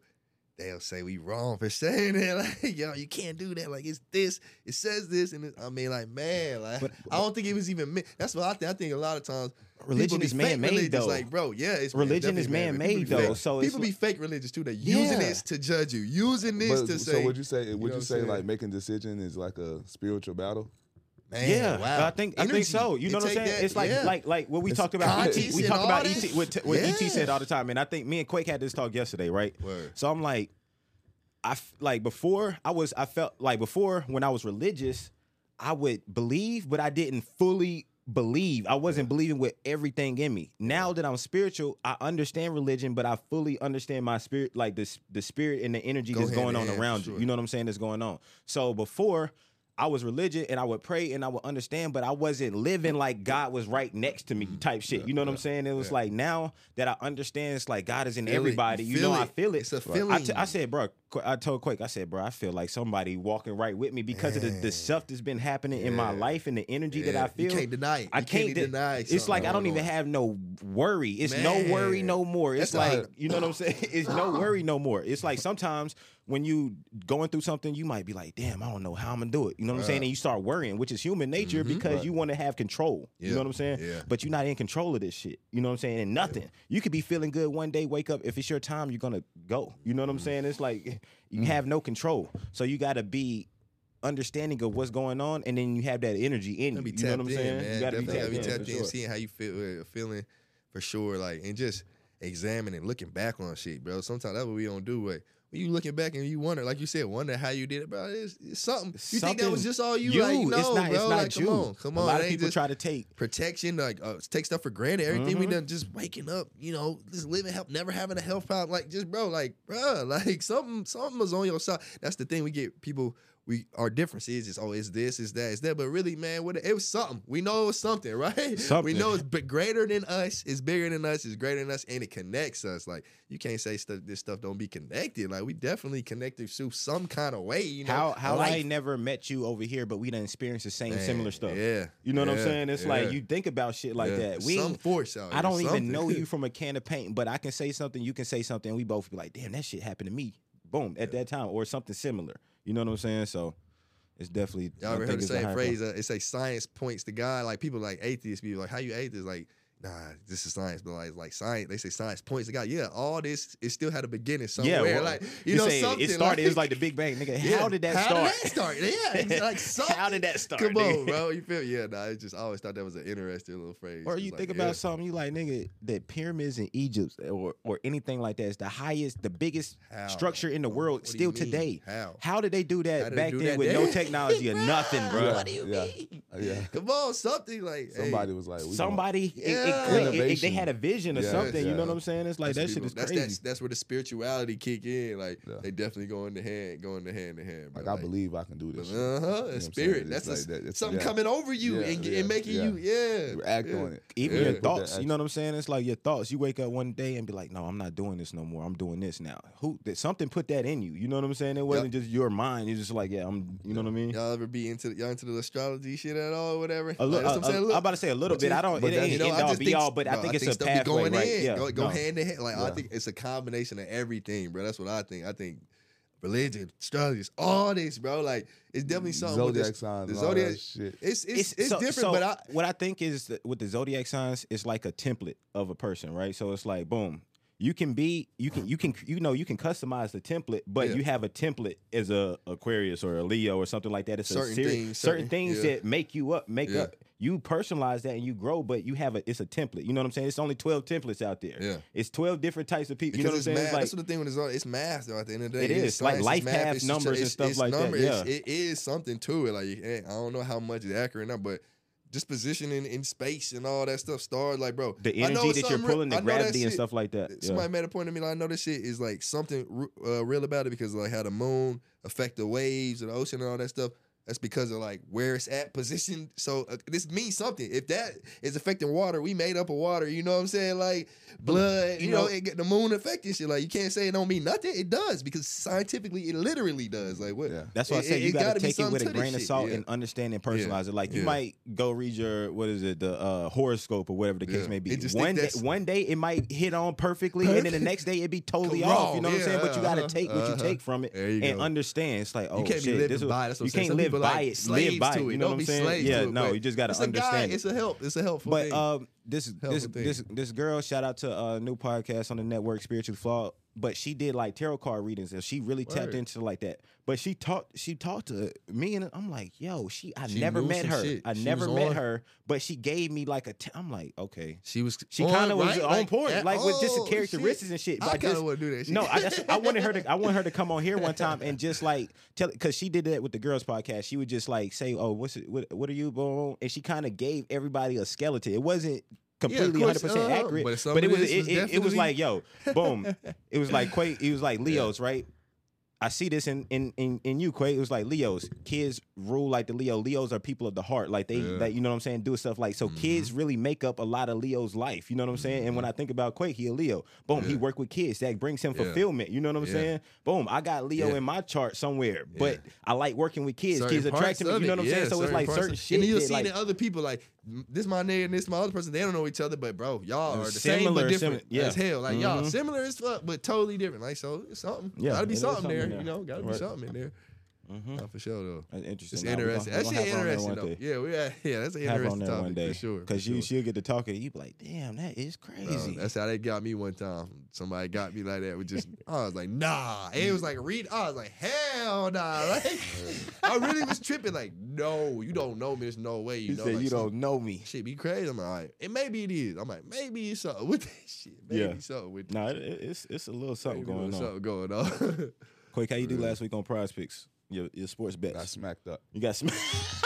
S1: they'll say we wrong for saying that. Like, yo, you can't do that. Like, it's this, it says this, and it, I mean, like, man, like,
S2: But-
S1: I don't think it was even. me- That's what I think. I think a lot of times
S2: Religion is man-made,
S1: religious,
S2: though.
S1: Like, bro, yeah, it's
S2: Religion is
S1: man-made.
S2: man-made,
S1: People
S2: though,
S1: fake-
S2: so it's
S1: people be fake religious too. They're using
S2: Yeah.
S1: this to judge you, using this
S3: But-
S1: to say.
S3: so would you say? Would you
S1: I'm
S3: say like making decision is like a spiritual battle?
S1: Man,
S2: yeah,
S1: wow.
S2: I think I think so. You
S1: It
S2: know what I'm saying?
S1: that-
S2: it's like
S1: yeah.
S2: like like what we
S3: It's
S2: talked about.
S1: Conscious
S2: we talked about
S1: this.
S2: ET. What, what ET said all the time, and I think me and Quake had this talk yesterday, right?
S1: Word.
S2: So I'm like, I f- like before I was I felt like before when I was religious, I would believe, but I didn't fully believe. I wasn't believing with everything in me. Now that I'm spiritual, I understand religion, but I fully understand my spirit, like the the spirit and the energy
S1: Go
S2: that's going
S1: in
S2: on around you. You know what I'm saying? That's going on. So before. I was religious and I would pray and I would understand, but I wasn't living like God was right next to me,
S1: Mm.
S2: type shit. You know what I'm saying? It was like now that I understand, it's like God is in everybody. You,
S1: feel
S2: know, I feel it.
S1: It's a
S2: I,
S1: feeling.
S2: t- I said, bro, I told Quake, I said, bro, I feel like somebody walking right with me because of the, the stuff that's been happening in my life and the energy that I feel.
S1: You can't deny it.
S2: I
S1: You
S2: can't, de-
S1: deny
S2: It's like I don't even
S1: on.
S2: have no worry. It's no worry no more. It's
S1: That's
S2: like
S1: how-
S2: you know what I'm saying. It's no worry no more. It's like sometimes when you going through something, you might be like, damn, I don't know how I'm gonna do it. You know what I'm saying? And you start worrying, which is human nature mm-hmm. because
S3: Right.
S2: you want to have control. You know what I'm saying?
S1: Yeah.
S2: But you're not in control of this shit. You know what I'm saying? And nothing. You could be feeling good one day, wake up. If it's your time, you're gonna go. You know what I'm mm. saying? It's like you have no control. So you gotta be understanding of what's going on, and then you have that energy in you. You know what I'm
S1: in,
S2: saying?
S1: man.
S2: You gotta be
S1: Definitely
S2: tapped in.
S1: tapped in,
S2: sure.
S1: seeing how you feel, uh, feeling for sure. Like and just examining, looking back on shit, bro. Sometimes that's what we don't do. But when you looking back and you wonder, like you said, wonder how you did it, bro. It's, it's something. You think that was just all you? Like, no,
S2: it's not,
S1: bro.
S2: it's not
S1: like,
S2: you.
S1: come on, come
S2: A lot of people try to take
S1: protection, like uh, take stuff for granted. Everything we
S2: Mhm.
S1: done, just waking up, you know, just living, help, never having a health problem. Like, just bro, like, bro, like something, something was on your side. That's the thing. We get people. We our difference is just oh, it's this, it's that, it's that. But really, man, what it was something. We know it was something, right?
S2: Something.
S1: We know it's b- greater than us. It's bigger than us. It's greater than us, and it connects us. Like you can't say stuff. This stuff don't be connected. Like we definitely connected through some kind of way. You know
S2: how how I
S1: Life.
S2: ain't never met you over here, but we done experienced the same
S1: Man,
S2: similar stuff.
S1: Yeah,
S2: You know what I'm saying? It's
S1: yeah,
S2: like you think about shit like
S1: yeah.
S2: that. We
S1: some force out.
S2: I don't even know you from a can of paint, but I can say something, you can say something, and we both be like, damn, that shit happened to me. Boom, at that time, or something similar. You know what I'm saying? So it's definitely
S1: Y'all ever heard the same phrase? Uh, it say science points to God. Like people like atheists be like, how you atheist? Like, nah, this is science. But like, like science, they say science points to God. Yeah, all this it still had a beginning somewhere.
S2: Yeah, well,
S1: like you know
S2: say
S1: something.
S2: it started. it was like the Big Bang, nigga.
S1: Yeah,
S2: How did that
S1: how
S2: start?
S1: Did that start? Yeah, like something.
S2: How did that start?
S1: Come
S2: nigga?
S1: on, bro. You feel? Yeah, nah. It just I always thought that was an interesting little phrase.
S2: Or
S1: It's
S2: you
S1: like,
S2: think
S1: yeah.
S2: about something you like, nigga, the pyramids in Egypt or or anything like that is the highest, the biggest
S1: How?
S2: structure in the world
S1: do you
S2: still today.
S1: How?
S2: How did they do that
S1: they
S2: back
S1: do
S2: then
S1: that
S2: with no technology or nothing, bro?
S1: What do you
S3: Yeah.
S1: mean?
S3: Yeah.
S1: Come on, something like hey,
S3: Somebody was like, we gonna-
S2: Somebody, it- it, clicked. It- it- they had a vision or
S3: Yes,
S2: something. You know what I'm saying? It's like that
S1: That's
S2: shit
S1: people-
S2: is
S1: that's,
S2: crazy.
S1: That's that's where the spirituality kick in. Like
S3: Yeah.
S1: they definitely go in the hand, go in the hand to hand. bro.
S3: like, I believe I can do this. shit.
S1: Uh
S3: You know
S1: huh.
S3: what
S1: A
S3: I'm
S1: spirit. That's
S3: It's
S1: a-
S3: that- it's-
S1: something
S3: yeah.
S1: coming over you
S3: Yeah,
S1: and,
S3: yeah,
S1: and making
S3: yeah.
S1: you, yeah.
S3: You act
S1: yeah.
S3: on it.
S2: Even
S1: Yeah.
S2: your thoughts, you know what I'm saying? It's like your thoughts. You wake up one day and be like, "No, I'm not doing this no more. I'm doing this now." Who? That something put that in you. You know what I'm saying? It wasn't just your mind. You're just like, "Yeah, I'm." You know what I mean?
S1: Y'all ever be into y'all into the astrology shit at all, or whatever?
S2: A little,
S1: I'm saying. Look,
S2: I'm about to say a little bit. I don't. It ain't
S1: you I
S2: all be
S1: think,
S2: all, but I
S1: bro,
S2: think it's a
S1: stuff be
S2: pathway,
S1: going
S2: right?
S1: in,
S2: Yeah,
S1: go, go
S2: no.
S1: hand in hand. Like I think it's a combination of everything, bro. That's what I think. I think religion, astrology, all this, bro. Like it's definitely something. with
S3: Zodiac
S1: this-
S3: signs,
S1: the
S3: and all that
S1: zodiac.
S3: shit.
S1: It's it's it's,
S2: so-
S1: different,
S2: so
S1: but I
S2: what I think is that with the zodiac signs, it's like a template of a person, right? So it's like, boom, you can be, you can, you can, you know, you can customize the template, but
S1: Yeah.
S2: you have a template as a Aquarius or a Leo or something like that. It's
S1: Certain
S2: a series,
S1: things,
S2: certain,
S1: certain-
S2: things
S1: yeah.
S2: that make you up, make
S1: Yeah.
S2: up. You personalize that and you grow, but you have a, it's a template. You know what I'm saying? It's only twelve templates out there.
S1: Yeah.
S2: it's twelve different types of people. you know what I'm saying?
S1: math.
S2: It's like
S1: That's what the thing when it's all it's math though. At the end of the day,
S2: It
S1: it's
S2: is, like life
S1: math,
S2: path
S1: it's
S2: numbers and stuff like that,
S1: number- it's-
S2: yeah.
S1: it is something to it. Like I don't know how much is accurate now, but just positioning in space and all that stuff. Stars, like bro,
S2: the
S1: I know
S2: energy that you're pulling, the
S1: that
S2: gravity and stuff like that. Yeah.
S1: Somebody made a point to me like I know this shit is like something uh, real about it because like how the moon affect the waves of the ocean and all that stuff. That's because of like where it's at positioned. So uh, this means something. If that is affecting water, we made up of water. You know what I'm saying? Like blood. You,
S2: You
S1: know,
S2: know-
S1: it get the moon affecting shit. Like you can't say it don't mean nothing. It does because scientifically it literally does. Like what?
S3: Yeah.
S2: That's why I
S1: it-
S2: say
S1: it-
S2: you gotta,
S1: gotta
S2: take it with a grain of salt
S1: yeah.
S2: and understand and personalize it. Like you
S1: yeah.
S2: might go read your what is it, the uh, horoscope or whatever the case
S1: Yeah.
S2: may be. One day, one day it might hit on perfectly, and then the next day it be totally
S1: Wrong,
S2: off. You know what I'm saying? But you gotta
S1: uh-huh,
S2: take what you
S1: uh-huh.
S2: take from it and understand. It's like oh
S1: you can't
S2: shit, this is-
S1: by it. That's what
S2: you can't live by
S1: like
S2: it.
S1: slaves
S2: by
S1: to
S2: it. You know
S1: Don't
S2: what I'm
S1: be
S2: saying?
S1: slaves
S2: Yeah,
S1: to it,
S2: no,
S1: but
S2: you just gotta
S1: it's a
S2: understand it.
S1: It's a help. It's a helpful
S2: But
S1: thing.
S2: um, this this
S1: thing.
S2: this this girl, shout out to a uh, new podcast on the network, Spiritual Flawed. But she did like tarot card readings, and she really tapped
S1: Word.
S2: into like that. But she talked, she talked to me, and I'm like, yo, she, I
S1: She
S2: never
S1: knew
S2: met
S1: some
S2: her.
S1: shit.
S2: I
S1: She
S2: never
S1: was
S2: met
S1: on.
S2: her, but she gave me like a. T- I'm like, okay.
S1: she was
S2: She
S1: on,
S2: kind of was
S1: right?
S2: on
S1: Like,
S2: point, like with just the
S1: oh,
S2: characteristics
S1: shit.
S2: and shit.
S1: I
S2: But
S1: kind
S2: just-
S1: of want to do that shit.
S2: no, I, that's, I wanted her to. I wanted her to come on here one time and just like tell because she did that with the girls podcast. She would just like say, "Oh, what's it? What, what are you?" Boom, and she kind of gave everybody a skeleton. It wasn't completely
S1: course,
S2: 100 percent
S1: uh-huh,
S2: accurate,
S1: but
S2: but it was it,
S1: was
S2: it, it was like, yo, boom. it was like Quay. It was like Leos, right? I see this in in in, in you, Quay. It was like Leos. Kids rule like the Leo. Leos are people of the heart. Like they,
S1: Yeah. Mm-hmm.
S2: that you know what I'm saying, do stuff like so. Kids really make up a lot of Leo's life. You know what I'm saying? And when I think about Quay, he a Leo. Boom, he
S1: Yeah.
S2: work with kids. That brings him
S1: Yeah.
S2: fulfillment. You know what I'm
S1: Yeah.
S2: saying? Boom, I got Leo
S1: Yeah.
S2: in my chart somewhere, but I like working with kids.
S1: Certain
S2: kids attract
S1: parts
S2: me. You know what I'm
S1: yeah,
S2: saying? So it's like certain
S1: of-
S2: shit.
S1: And you'll
S2: that,
S1: see
S2: like,
S1: the other people like "Mm, this my nigga and this my other person. They don't know each other, but bro, y'all are the same but different
S2: yeah.
S1: as hell. Like y'all
S2: Mhm.
S1: similar as fuck, but totally different. Like so, it's something.
S2: Yeah,
S1: gotta be something,
S2: something
S1: there.
S2: there.
S1: You know, gotta be something in there.
S2: Mm-hmm.
S1: Not for sure though.
S2: That's interesting.
S1: It's interesting.
S2: Gonna, that's
S1: interesting though. Yeah, we had, yeah, that's an
S2: have
S1: interesting
S2: on
S1: topic
S2: one day.
S1: for sure.
S2: Because
S1: sure.
S2: you she'll get to talking, you be like, damn, that is crazy.
S1: That's how they got me one time. Somebody got me like that We just I was like, nah. And it was like read. I was like, hell nah. Like I really was tripping. Like, no, you don't know me. There's no way you
S2: he
S1: know.
S2: Said,
S1: like,
S2: you don't know me.
S1: Shit, be crazy. I'm like, all right. And maybe it is. I'm like, maybe it's something with that shit. Maybe
S2: yeah.
S1: something with.
S2: Nah, it, it's it's a little something
S1: maybe
S2: going on.
S1: Something going on.
S2: Quick, how you do last week on Prize Picks? your, your sports bets.
S3: Got smacked up.
S2: You got smacked.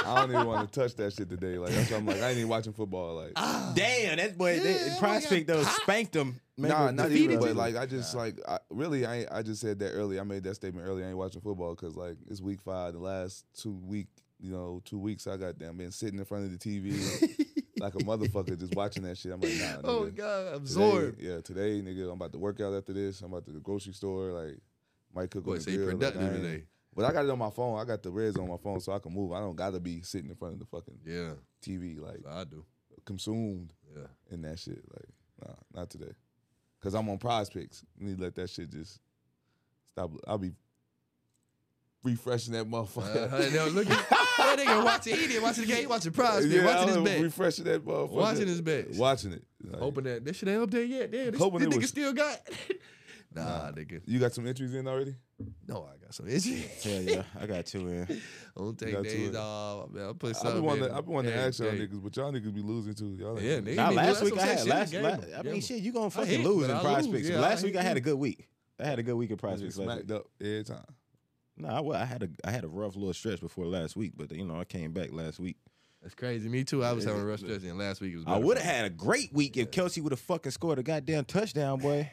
S3: I don't even want to touch that shit today. Like that's I'm like I ain't even watching football. Like ah,
S2: damn, that boy
S1: yeah, that
S2: prospect though spanked him.
S3: Nah, not even. But like I just nah. like I, really I I just said that earlier. I made that statement earlier. I ain't watching football because like it's week five. The last two week you know two weeks I got damn been sitting in front of the TV. like a motherfucker just watching that shit. I'm like, nah.
S1: Oh,
S3: nigga.
S1: Oh
S3: god,
S1: absorb.
S3: Yeah, today, nigga, I'm about to work out after this. I'm about to the grocery store. Like, might cook
S1: Boy,
S3: on the grill.
S1: productive
S3: like,
S1: today.
S3: But I got it on my phone. I got the reds on my phone, so I can move. I don't gotta be sitting in front of the fucking
S1: yeah
S3: TV like
S1: so I do.
S3: Consumed
S1: yeah
S3: in that shit. Like nah, not today. Cause I'm on Prize Picks. Need to let that shit just stop. I'll be refreshing that motherfucker.
S1: Uh, no, look at that nigga watching. He watching the game. He watching Prize Picks. Yeah, watching his bet.
S3: Refreshing that motherfucker.
S1: Watching his bet.
S3: Watching it. Like,
S1: Hoping that this shit ain't up there yet. Damn, this, this nigga
S3: was,
S1: still got. Nah, nigga.
S3: You got some entries in already?
S1: No, I got some entries.
S2: Hell yeah, I got two in.
S1: Don't take days off. Man, I put
S3: some
S1: in.
S3: I've been wanting to, ask y'all niggas, but y'all niggas be losing too. Y'all
S1: yeah, niggas.
S2: Nah, last week I had last. I mean, shit, you gonna fucking lose in prize picks. Last week I had a good week. I had a good week in prize picks.
S3: Smacked up every time.
S2: Nah, well, I had a I had a rough little stretch before last week, but you know I came back last week.
S1: That's crazy. Me too. I was having a rough stretch, and last week was.
S2: I would have had a great week if Kelce would have fucking scored a goddamn touchdown, boy.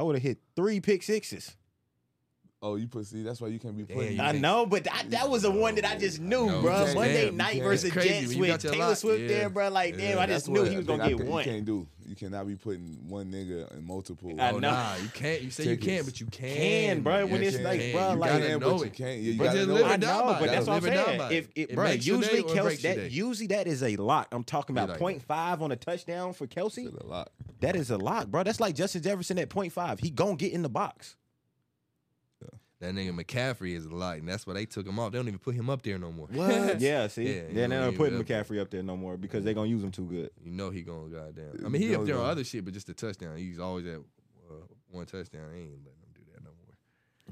S2: I would have hit three pick sixes.
S3: Oh, you put see. That's why you can't be playing.
S2: I know, but I, that was the one that I just knew,
S1: no,
S2: bro. Monday
S1: damn,
S2: night versus Jets with Taylor
S1: lot.
S2: Swift
S1: yeah.
S2: there, bro. Like,
S1: yeah,
S2: damn,
S3: I
S2: just knew he was gonna get one.
S3: You can't do. You cannot be putting one nigga in multiple.
S2: I know.
S1: Nah, you can't. You say
S3: Tickets.
S1: you can't, but you can.
S2: Can, bro. when it's like,
S1: can.
S2: bro,
S1: you
S2: like,
S3: can, but you can't. Yeah, you
S1: but just
S3: know
S2: I know, but that's what I'm saying. If bro, usually
S1: Kelce,
S2: that usually that is a lock. I'm talking about 0.5 on a touchdown for
S3: Kelce. A lock.
S2: That is a lock, bro. That's like Justin Jefferson at 0.5. He gonna get in the box.
S1: That nigga McCaffrey is a lock, and that's why they took him off. They don't even put him up there no more. What?
S2: yeah, see,
S1: yeah,
S2: yeah they
S1: don't put
S2: McCaffrey up there no more because they're gonna use him too good.
S1: You know he gonna goddamn. I mean, he
S3: you know
S1: up there on other shit, but just a touchdown. He's always at uh, one touchdown. Ain't letting him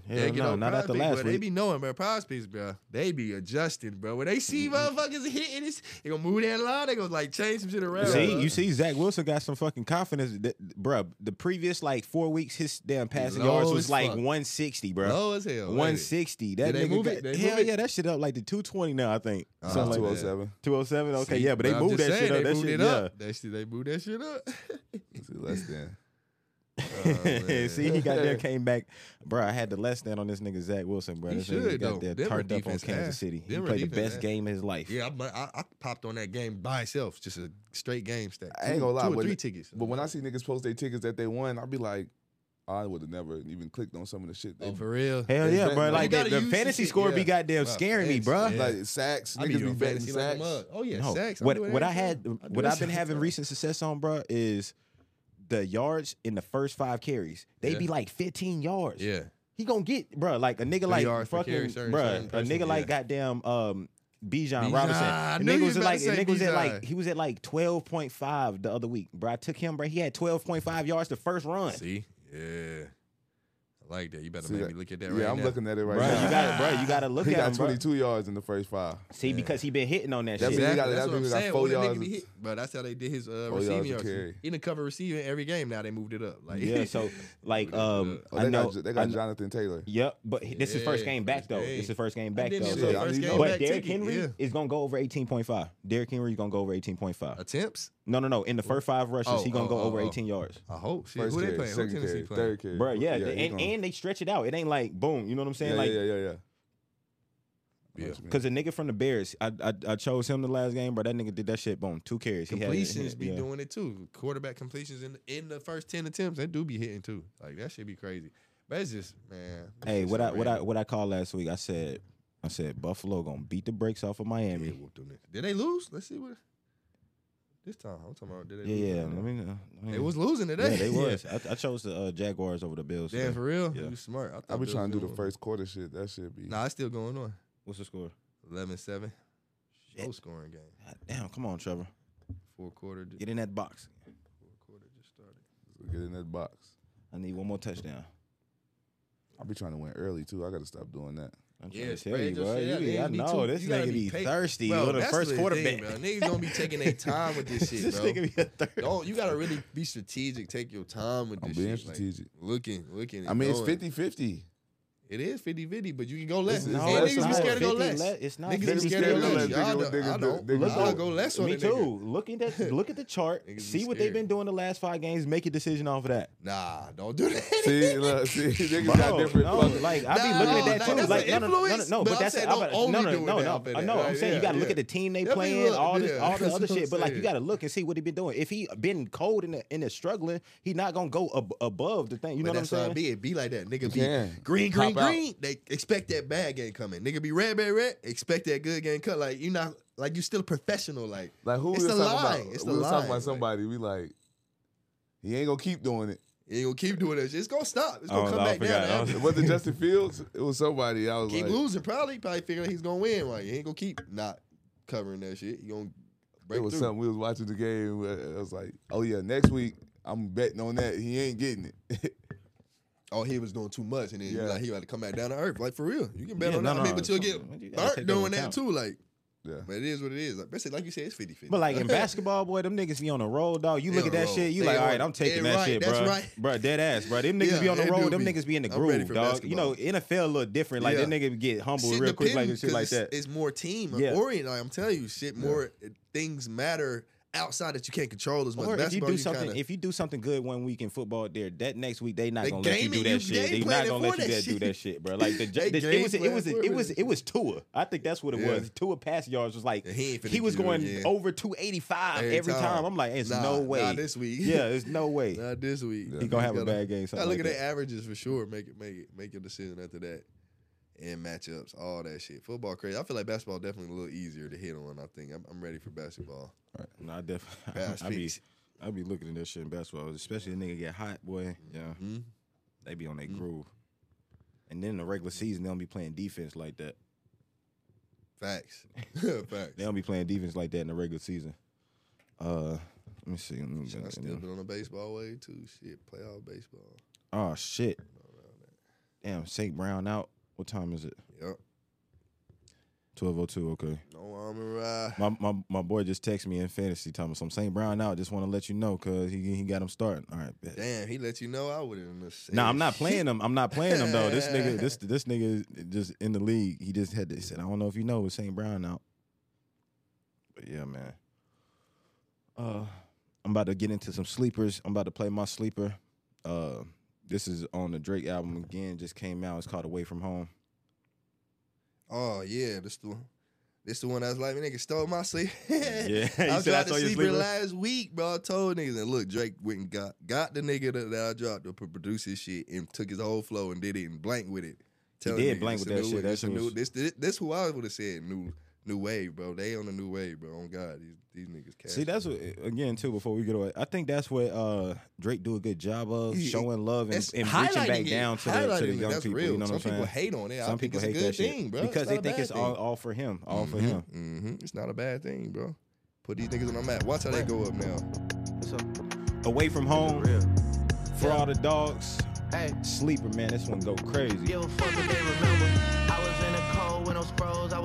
S1: they get
S2: no,
S1: on
S2: not after last.
S1: Week. They be knowing, bro. Prize Picks, bro. They be adjusting, bro. When they see mm-hmm. motherfuckers hitting this, they gonna move that line. They gonna like change some shit around.
S2: You see,
S1: bro.
S2: you see, Zach Wilson got some fucking confidence, that, bro. The previous like four weeks, his damn passing
S1: Low
S2: yards was like 160, bro.
S1: Low as hell.
S2: 160. That nigga got, hell yeah, that shit up like the 220 now. I think
S1: uh,
S2: something like
S3: 207.
S2: That. 207. Okay,
S1: see,
S2: yeah, but they moved that shit up. That shit,
S1: it That shit, they moved that shit up.
S3: Less than.
S1: Oh,
S2: See, he got there, came back, bro. I had the less than on this nigga Zach Wilson, bro.
S1: He
S2: this
S1: should
S2: got
S1: though.
S2: There, turned up on Kansas.
S1: Eh?
S2: City.
S1: Denver he
S2: played the best
S1: eh?
S2: game of his life.
S1: Yeah, I, I, I, popped on that game by itself, just a straight game stack.
S3: Two, I ain't gonna lie,
S1: two or three tickets.
S3: But when I see niggas post their tickets that they won, I'll be like, I would have never even clicked on some of the shit.
S1: Oh, for real?
S2: Hell yeah, bro. Like, the, the fantasy score
S1: yeah.
S2: be goddamn
S1: bro,
S2: scaring me, bro.
S1: Yeah.
S3: Like sacks, niggas be betting sacks.
S1: Like oh yeah,
S2: no.
S1: sacks.
S2: What, what I had, what I've been having recent success on, bro, is the yards in the first five carries. They
S1: yeah.
S2: be like 15 yards.
S1: Yeah.
S2: He gonna get, bro, like a nigga
S1: Three like
S2: fucking, bro, a nigga
S1: yeah.
S2: like goddamn um, Bijan Robinson.
S1: Nah,
S2: nigga was, like, nigga was at like he was at like twelve point five the other week, bro. I took him, bro. He had twelve point five yards the first run.
S1: See, yeah like that. You better
S3: See
S1: make
S3: that?
S1: me look at that
S3: yeah, I'm
S1: now.
S3: looking at it right now.
S2: You got bro. You got to look
S3: he
S2: at
S3: it.
S2: He got
S3: 22 bro. yards in the first five.
S2: See, yeah. because he been hitting on that shit.
S1: Exactly. That's,
S3: that's
S1: what I'm saying.
S3: Four yards.
S1: Hit, but that's how they did his uh, receiving
S3: yards.
S1: yards. He didn't cover receiving every game. Now they moved it up. Like
S2: yeah. So like um,
S3: oh,
S2: I know
S3: got, they got Jonathan Taylor.
S2: Yep. But yeah, this is first game back though. This is first game back though. But Derrick Henry is gonna go over 18.5. Derrick Henry is gonna go over 18.5
S1: attempts.
S2: No, no, no. In the first five rushes,
S1: oh,
S2: he gonna
S1: oh,
S2: go
S1: oh,
S2: over 18 yards.
S1: I hope. Who they playing? Who Tennessee playing?
S2: Bro, yeah, they stretch it out. It ain't like boom. You know what I'm saying?
S3: Yeah,
S2: like
S3: yeah, yeah, yeah.
S1: Yeah.
S2: Because the nigga from the Bears, I, I, I chose him the last game, but that nigga did that shit. Boom, two carries.
S1: Completions be
S2: yeah.
S1: doing it too. Quarterback completions in the, in the first ten attempts, they do be hitting too. Like that should be crazy. But it's just man.
S2: Hey, what
S1: so
S2: I random. what I what I called last week? I said I said Buffalo gonna beat the brakes off of Miami.
S1: Yeah, did they lose? Let's see what. This time, I'm talking about. Did they
S2: yeah, yeah. I mean, uh, It
S1: they was losing today.
S2: Yeah, they was. I, I, chose the uh, Jaguars over the Bills.
S1: Damn, for real.
S2: Yeah.
S1: You smart. I'll
S3: be
S1: Bills
S3: trying to do the first quarter shit. That should be.
S1: Nah, it's still going on.
S2: What's the score?
S1: 11-7. Low scoring game.
S2: God damn, come on, Trevor.
S1: Four quarter. Just,
S2: get in that box.
S1: Four quarter just started.
S3: So get in that box.
S2: I need one more touchdown.
S3: I'll be trying to win early too. I got to stop doing that.
S2: I'm
S1: Yeah,
S2: trying to tell you, bro. You be- I know
S1: too-
S2: this nigga
S1: be
S2: be thirsty.
S1: Bro,
S2: the first quarterback.
S1: thing, bro. Niggas don't be taking their time with this shit,
S2: this
S1: bro.
S2: nigga be a third.
S1: Don't you gotta really be strategic. Take your time with
S3: I'm
S1: this
S3: being
S1: shit. like,
S3: strategic.
S1: looking, looking.
S3: I mean, it's
S1: going.
S3: 50-50.
S1: It is 50-50, but you can go less.
S3: It's- it's
S1: and niggas
S3: than
S1: be scared to go less.
S2: le- it's not
S1: niggas be
S2: 50
S1: scared to go less. Y'all
S3: go
S1: don't- I don't.
S3: Niggas,
S1: I'll go less on
S2: Me
S1: a nigga.
S2: too. Look at that. Look at the chart. See what they've been doing the last five games. Make a decision off of that.
S1: Nah, don't do that.
S3: See, look, see, niggas
S2: Bro,
S3: got different.
S2: no, like I be
S1: Nah,
S2: looking at that too. Like
S1: an
S2: no, no, no, no, no,
S1: but
S2: but that's
S1: saying
S2: I'm
S1: don't
S2: about-
S1: only
S2: no, no, no, no. I uh,
S1: that,
S2: know. I'm saying you got to look at the team they
S1: Yeah, be
S2: playing, all this, all the other shit. But like you got to look and see what he been doing. If he been cold and and is struggling, he not gonna go above the thing. You know what I'm saying?
S1: be. It be like that. Nigga be
S3: can.
S1: green, green,
S3: Pop
S1: green. They expect that bad game coming. Nigga be red, red, red. Expect that good game cut. Like you not like you still a professional. Like
S3: Like who
S1: It's
S3: we was
S1: the
S3: talking
S1: line.
S3: about?
S1: It's
S3: we
S1: the
S3: was talking
S1: line.
S3: about
S1: Like-
S3: somebody. We like, he ain't gonna keep doing it.
S1: you ain't gonna keep doing that. It's gonna stop. It's oh, gonna
S2: Oh,
S1: come
S2: no,
S1: back down.
S2: forgot. I was-
S3: Was it Justin Fields? It was somebody. I was
S1: keep
S3: like,
S1: losing. Probably, probably figuring he's gonna win. Like he ain't gonna keep not covering that shit. He gonna break
S3: it was
S1: through.
S3: something. We was watching the game. I was like, oh yeah, next week I'm betting on that. He ain't getting it.
S1: Oh, he was doing too much, and then
S3: Yeah.
S1: like he had to come back down to earth. Like for real, you can bet
S2: Yeah,
S1: on
S2: no,
S1: that. I mean,
S2: no,
S1: but you'll get
S2: you
S1: burnt
S2: that
S1: doing that too. Like,
S3: yeah.
S1: but it is what it is. Like, basically, like you said, it's 50 50.
S2: But like in basketball, boy, them niggas be on the road, dog. You
S1: They
S2: look at that
S1: road.
S2: shit, you
S1: They
S2: like, all right, I'm taking that
S1: right,
S2: shit,
S1: that's
S2: bro.
S1: right.
S2: Bro, dead ass, bro. Them niggas
S1: Yeah,
S2: be on the road. Them
S1: be.
S2: niggas be in the groove, dog. You know, NFL a little different. Like
S1: Yeah.
S2: them niggas get humble
S1: Shit
S2: real quick, like shit like that.
S1: It's, it's more team
S2: Yeah.
S1: oriented. Like, I'm telling you, shit more eh, things matter outside that you can't control as much.
S2: Or if you do something,
S1: kinda,
S2: if you do something good one week in football, there that next week they not
S1: They
S2: gonna let you do that
S1: you,
S2: shit.
S1: they
S2: not gonna let you
S1: that
S2: do that shit, bro. Like the, the it was it was it was it was Tua. I think that's what it
S1: Yeah.
S2: was. Tua pass yards was like
S1: And he
S2: he was
S1: it
S2: going over two eighty five
S1: Every
S2: every,
S1: time.
S2: time. I'm like, it's
S1: Nah,
S2: no
S1: nah,
S2: way.
S1: this week.
S2: Yeah, there's no way.
S1: not this week.
S2: He gonna have a bad game.
S1: Look at the averages for sure. Make it, make it, make your decision after that. And matchups, all that shit. Football crazy. I feel like basketball definitely a little easier to hit on. I think I'm, I'm ready for basketball.
S2: No, I definitely.
S1: Fast
S2: I be. I be looking at that shit in basketball, especially a nigga get hot, boy. Yeah,
S1: Mhm.
S2: they be on their
S1: Mm-hmm.
S2: groove. And then in the regular season, they don't be playing defense like that.
S1: Facts. Facts.
S2: They don't be playing defense like that in the regular season. Uh, let me see. Let me
S1: Shit, I still been on a baseball way too. Shit, playoff baseball.
S2: Oh shit! Damn, St. Brown out. What time is it?
S1: Yep.
S2: Twelve oh two. Okay.
S1: No armor ride.
S2: My, my my boy just texted me in fantasy time. So I'm St. Brown out. Just want to let you know because he he got him starting. All right. bet.
S1: Damn, he let you know I wouldn't have said.
S2: No, I'm not playing him. I'm not playing him though. This nigga, this this nigga is just in the league. He just had this. Said I don't know if you know, it's St. Brown out. But yeah, man. Uh, I'm about to get into some sleepers. I'm about to play my sleeper. Uh, this is on the Drake album again. Just came out. It's called Away from Home.
S1: Oh yeah, this the one. This the one I was like, nigga stole my sleep.
S2: Yeah, you
S1: I
S2: said
S1: was
S2: I
S1: trying to
S2: stole your
S1: sleeper
S2: sleeper?
S1: last week, bro. I told niggas, and look, Drake went and got got the nigga that, that I dropped to pro- produce his shit and took his whole flow and did it and blank with it. Telling
S2: did
S1: niggas
S2: blank with that
S1: new-
S2: shit. That
S1: it's a
S2: shit
S1: new- This this this who I would have said new new wave, bro. They on the new wave, bro. On God, these these niggas. Cash
S2: See, that's what again too. Before we get away, I think that's what uh, Drake do a good job of
S1: He-
S2: showing love and,
S1: It's
S2: and reaching back
S1: it.
S2: down to the, to the young
S1: that's
S2: people.
S1: real.
S2: You know
S1: Some
S2: what I'm
S1: people
S2: saying?
S1: hate on it. I
S2: Some
S1: think
S2: people
S1: it's a
S2: hate
S1: good
S2: that shit
S1: thing, bro.
S2: because they think it's all,
S1: thing.
S2: all for him, all for him.
S1: hmm It's not a bad thing, bro. Put these niggas on the map. Watch how they go up now.
S2: Away from home for all the dogs.
S5: Hey.
S2: Sleeper man, this one go crazy.
S5: Give a fuck if they remember.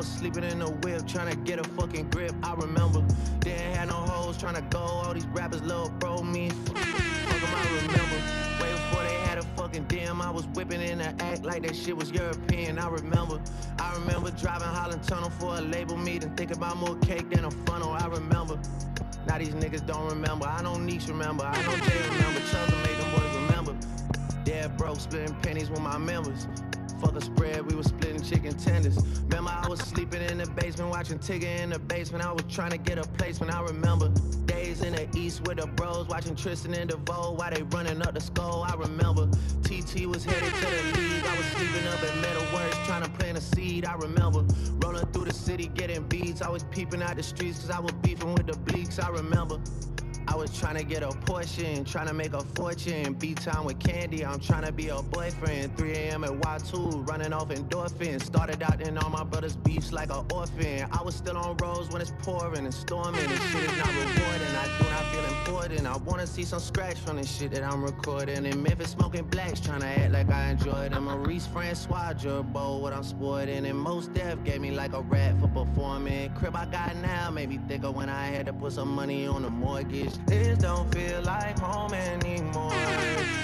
S5: Was sleeping in the whip, trying to get a fucking grip. I remember. Didn't have no hoes, trying to go. All these rappers, little bro, me. Fuck I remember. Way before they had a fucking DM, I was whipping in the act like that shit was European. I remember. I remember driving Holland Tunnel for a label meeting, thinking about more cake than a funnel. I remember. Now these niggas don't remember. I know Niche remember. I know Jay remember. Chubbs made them boys remember. Dead broke, splitting pennies with my members. Fuck a spread, we was splitting chicken tenders. Remember, I was sleeping in the basement, watching Tigger in the basement. I was trying to get a placement. I remember days in the east with the bros, watching Tristan and DeVoe while they running up the skull. I remember TT was headed to the league. I was sleeping up at Metalworks, trying to plant a seed. I remember rolling through the city, getting beats. I was peeping out the streets, cause I was beefing with the bleaks. I remember. I was trying to get a portion, trying to make a fortune. Be time with candy, I'm trying to be a boyfriend. 3 a.m. at Y2, running off endorphins. Started out in all my brothers' beefs like an orphan. I was still on roads when it's pouring and storming. And shit is not rewarding. I do not feel important. I wanna see some scratch from the shit that I'm recording. In Memphis, smoking blacks, trying to act like I enjoy it. Marithé Francois, Girbaud, what I'm sporting. And most death gave me like a rat for performing. Crib I got now made me thicker when I had to put some money on the mortgage. This don't feel like home anymore.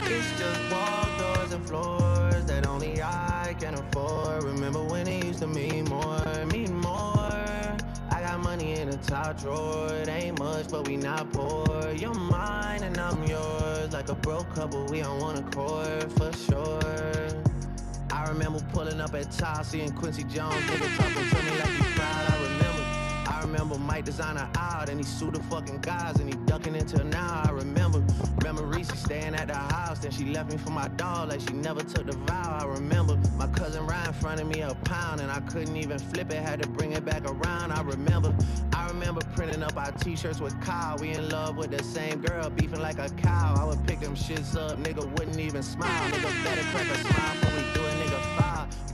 S5: It's just walls, doors and floors that only I can afford. Remember when it used to mean more, mean more. I got money in the top drawer. It ain't much, but we not poor. You're mine and I'm yours. Like a broke couple, we on one accord for sure. I remember pulling up at Top, seeing Quincy Jones, talking to me like proud. I remember. Mike Designer out and he sued the fucking guys and he ducking until now. I remember. Remember Reese staying at the house, then she left me for my dog like she never took the vow. I remember my cousin Ryan fronted me a pound and I couldn't even flip it, had to bring it back around. I remember. I remember printing up our t-shirts with Kyle. We in love with the same girl, beefing like a cow. I would pick them shits up, nigga wouldn't even smile. Nigga better crack a smile before we do a nigga.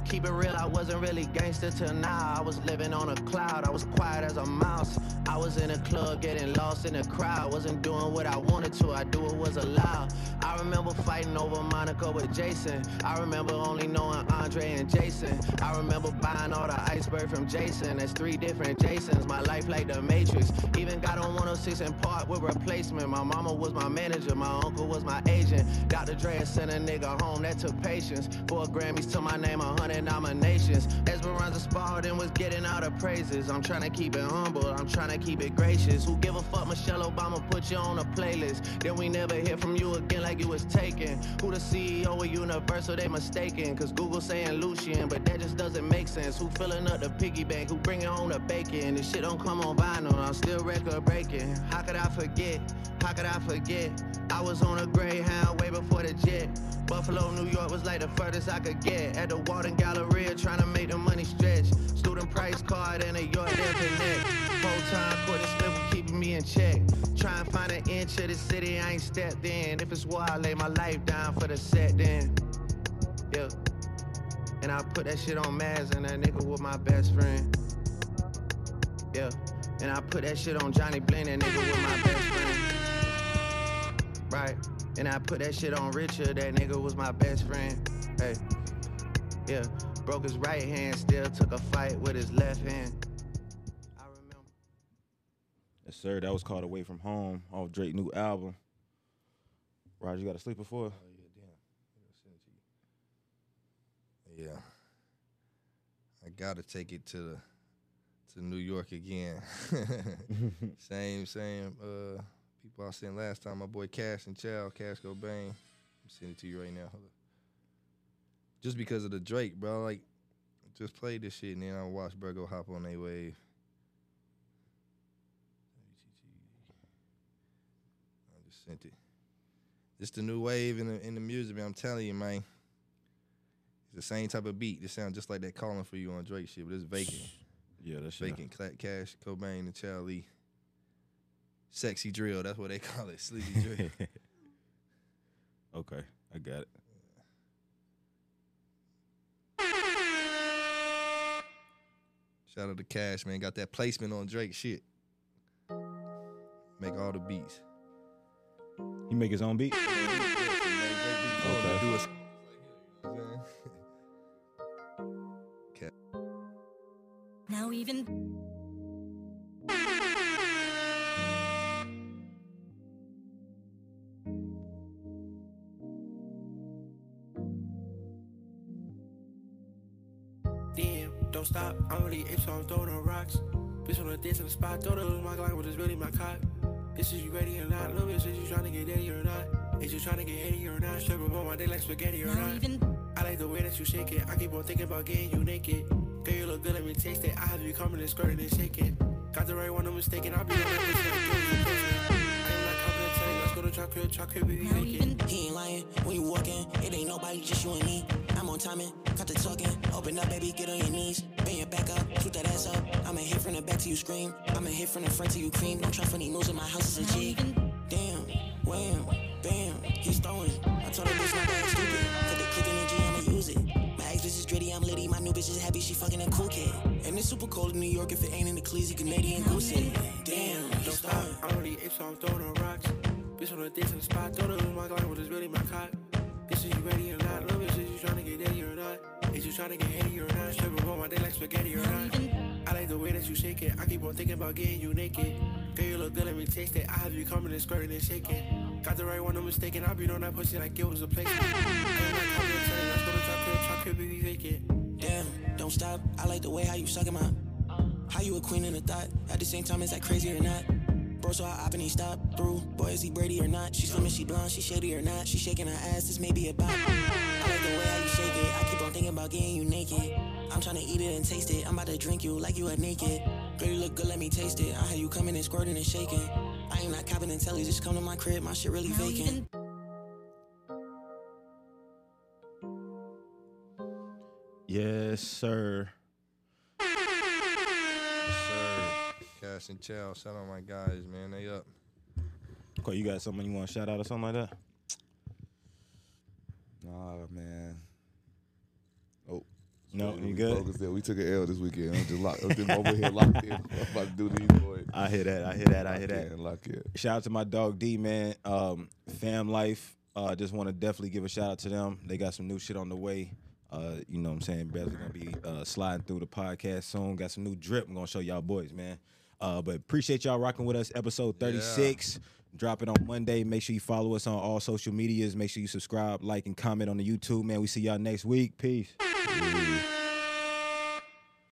S5: Keep it real, I wasn't really gangster till now. I was living on a cloud, I was quiet as a mouse. I was in a club getting lost in the crowd. Wasn't doing what I wanted to, I do what was allowed. I remember fighting over Monica with Jason. I remember only knowing Andre and Jason. I remember buying all the iceberg from Jason. That's three different Jasons. My life like the Matrix. Even got on 106 & Park with replacement. My mama was my manager, my uncle was my agent. Dr. Dre sent a nigga home, that took patience. Four Grammys to my name, a hundred nominations. Esperanza Spalding was getting all the praises. I'm trying to keep it humble, I'm trying to keep it gracious. Who give a fuck, Michelle Obama put you on a playlist. Then we never hear from you again like you was taken. Who the CEO of Universal, they mistaken. Cause Google saying Lucian, but that just doesn't make sense. Who filling up the piggy bank, who bringing home the bacon? This shit don't come on vinyl, I'm still record breaking. How could I forget? How could I forget? I was on a Greyhound way before the jet. Buffalo, New York was like the furthest I could get. At the Walden Galleria, trying to make the money stretch. Student price card and a York Connect. Full time Smith was keeping me in check. Try and find an inch of the city I ain't stepped in. If it's war, I lay my life down for the set then. Yeah. And I put that shit on Maz and that nigga was my best friend. Yeah. And I put that shit on Johnny Blaine, that nigga was my best friend. Right. And I put that shit on Richard, that nigga was my best friend. Hey. Yeah. Broke his right hand, still took a fight with his left hand. I remember.
S2: Yes, sir. That was called Away from Home off Drake new album. Roger, you got a sleeper for? us?
S1: Yeah. I gotta take it to the to New York again. same, same uh people I sent last time. My boy Cash and Chow, Cash Cobain. I'm sending it to you right now. Hold. Just because of the Drake, bro. Like, just played this shit and then I watched bro go hop on a wave. I just sent it. It's the new wave in the in the music, man. I'm telling you, man. It's the same type of beat. It sounds just like that calling for you on Drake shit, but it's vacant.
S2: Yeah, that's shit.
S1: Vacant. Cla- Cash, Cobain, and Chow Lee. Sexy drill. That's what they call it. Sleazy drill.
S2: okay, I got it.
S1: Shout out to Cash, man. Got that placement on Drake shit. Make all the beats.
S2: He make his own beat.
S1: Okay.
S9: Now even
S8: don't stop. I'm really ape, so I'm throwing no rocks. Bitch on a dance in the spot, throw the my Glock, but it's really my cock. This is you ready or not? Little bitch, is you trying to get daddy or not? Is you trying to get heady or not? Strip up on my dick like spaghetti or not?
S9: even
S8: I like the way that you shake it. I keep on thinking about getting you naked. Girl, you look good, let me taste it. I have you coming and squirting and shaking. Got the right one, I'm mistaken. I'll be on that telling, let's go to chocolate, chocolate,
S9: now even
S10: He ain't lying when you walking. It ain't nobody, just you and me. I'm on timing, cut the talking. Open up, baby, get on your knees. Bend your back up, shoot that ass up. I'ma hit from the back till you scream. I'ma hit from the front till you cream. Don't try funny moves in my house is a
S9: now
S10: G.
S9: even
S10: Wham, bam, he's throwing. I told her bitch not that stupid. Put the clip in the G, I'ma use it. My ex bitch is gritty, I'm litty. My new bitch is happy, she fucking a cool kid. And it's super cold in New York if it ain't in the Cleasy Canadian goose it. Damn, he's
S7: Stop,
S10: throwing.
S7: I'm really apes, so I'm throwing on rocks. Bitch on the dicks in the spot, it in my Glock, what is really my cock. Bitch, is you ready or not? Little bitch, is you trying to get daddy or not? Is you trying to get heady or not? Strip on my dick like spaghetti or not? I like the way that you shake it. I keep on thinking about getting you naked. Girl, you look good, let me taste it. I have you coming and squirting and shaking. Got the right one, no mistaken. I beat on that pussy like it was a place.
S10: Damn, don't stop. I like the way how you sucking my. How you a queen in a thought? At the same time, is that crazy or not? Bro, so I op and he stop through. Boy, is he Brady or not? She slim and she blonde, she shady or not? She shaking her ass, this may be a bop. I like the way how you shake it. I keep on thinking about getting you naked. I'm trying to eat it and taste it. I'm about to drink you like you are naked. Girl, you look good, let me taste it. I had you coming and squirting and shaking. I ain't not copping and telly, just come to my crib. My shit really vacant.
S1: Yes, sir. Cash and chow. Shout out my guys, man. They up.
S2: Okay, you got something you want to shout out or something like that?
S3: Nah, man. Oh.
S2: No,
S3: we
S2: you good?
S3: focused there. We took an L this weekend. I'm just locked. I'm over here locked in. I'm about to do these boys.
S2: I hear that. I hear that. I hear
S3: Lock
S2: that.
S3: in, Lock in.
S2: Shout out to my dog D man, um, Fam Life. Uh, just want to definitely give a shout out to them. They got some new shit on the way. Uh, you know what I'm saying? Barely gonna be uh, sliding through the podcast soon. Got some new drip. I'm gonna show y'all boys, man. Uh, but appreciate y'all rocking with us. Episode 36. Drop it on Monday. Make sure you follow us on all social medias. Make sure you subscribe, like, and comment on the YouTube, man. We see y'all next week. Peace.
S3: Yeah.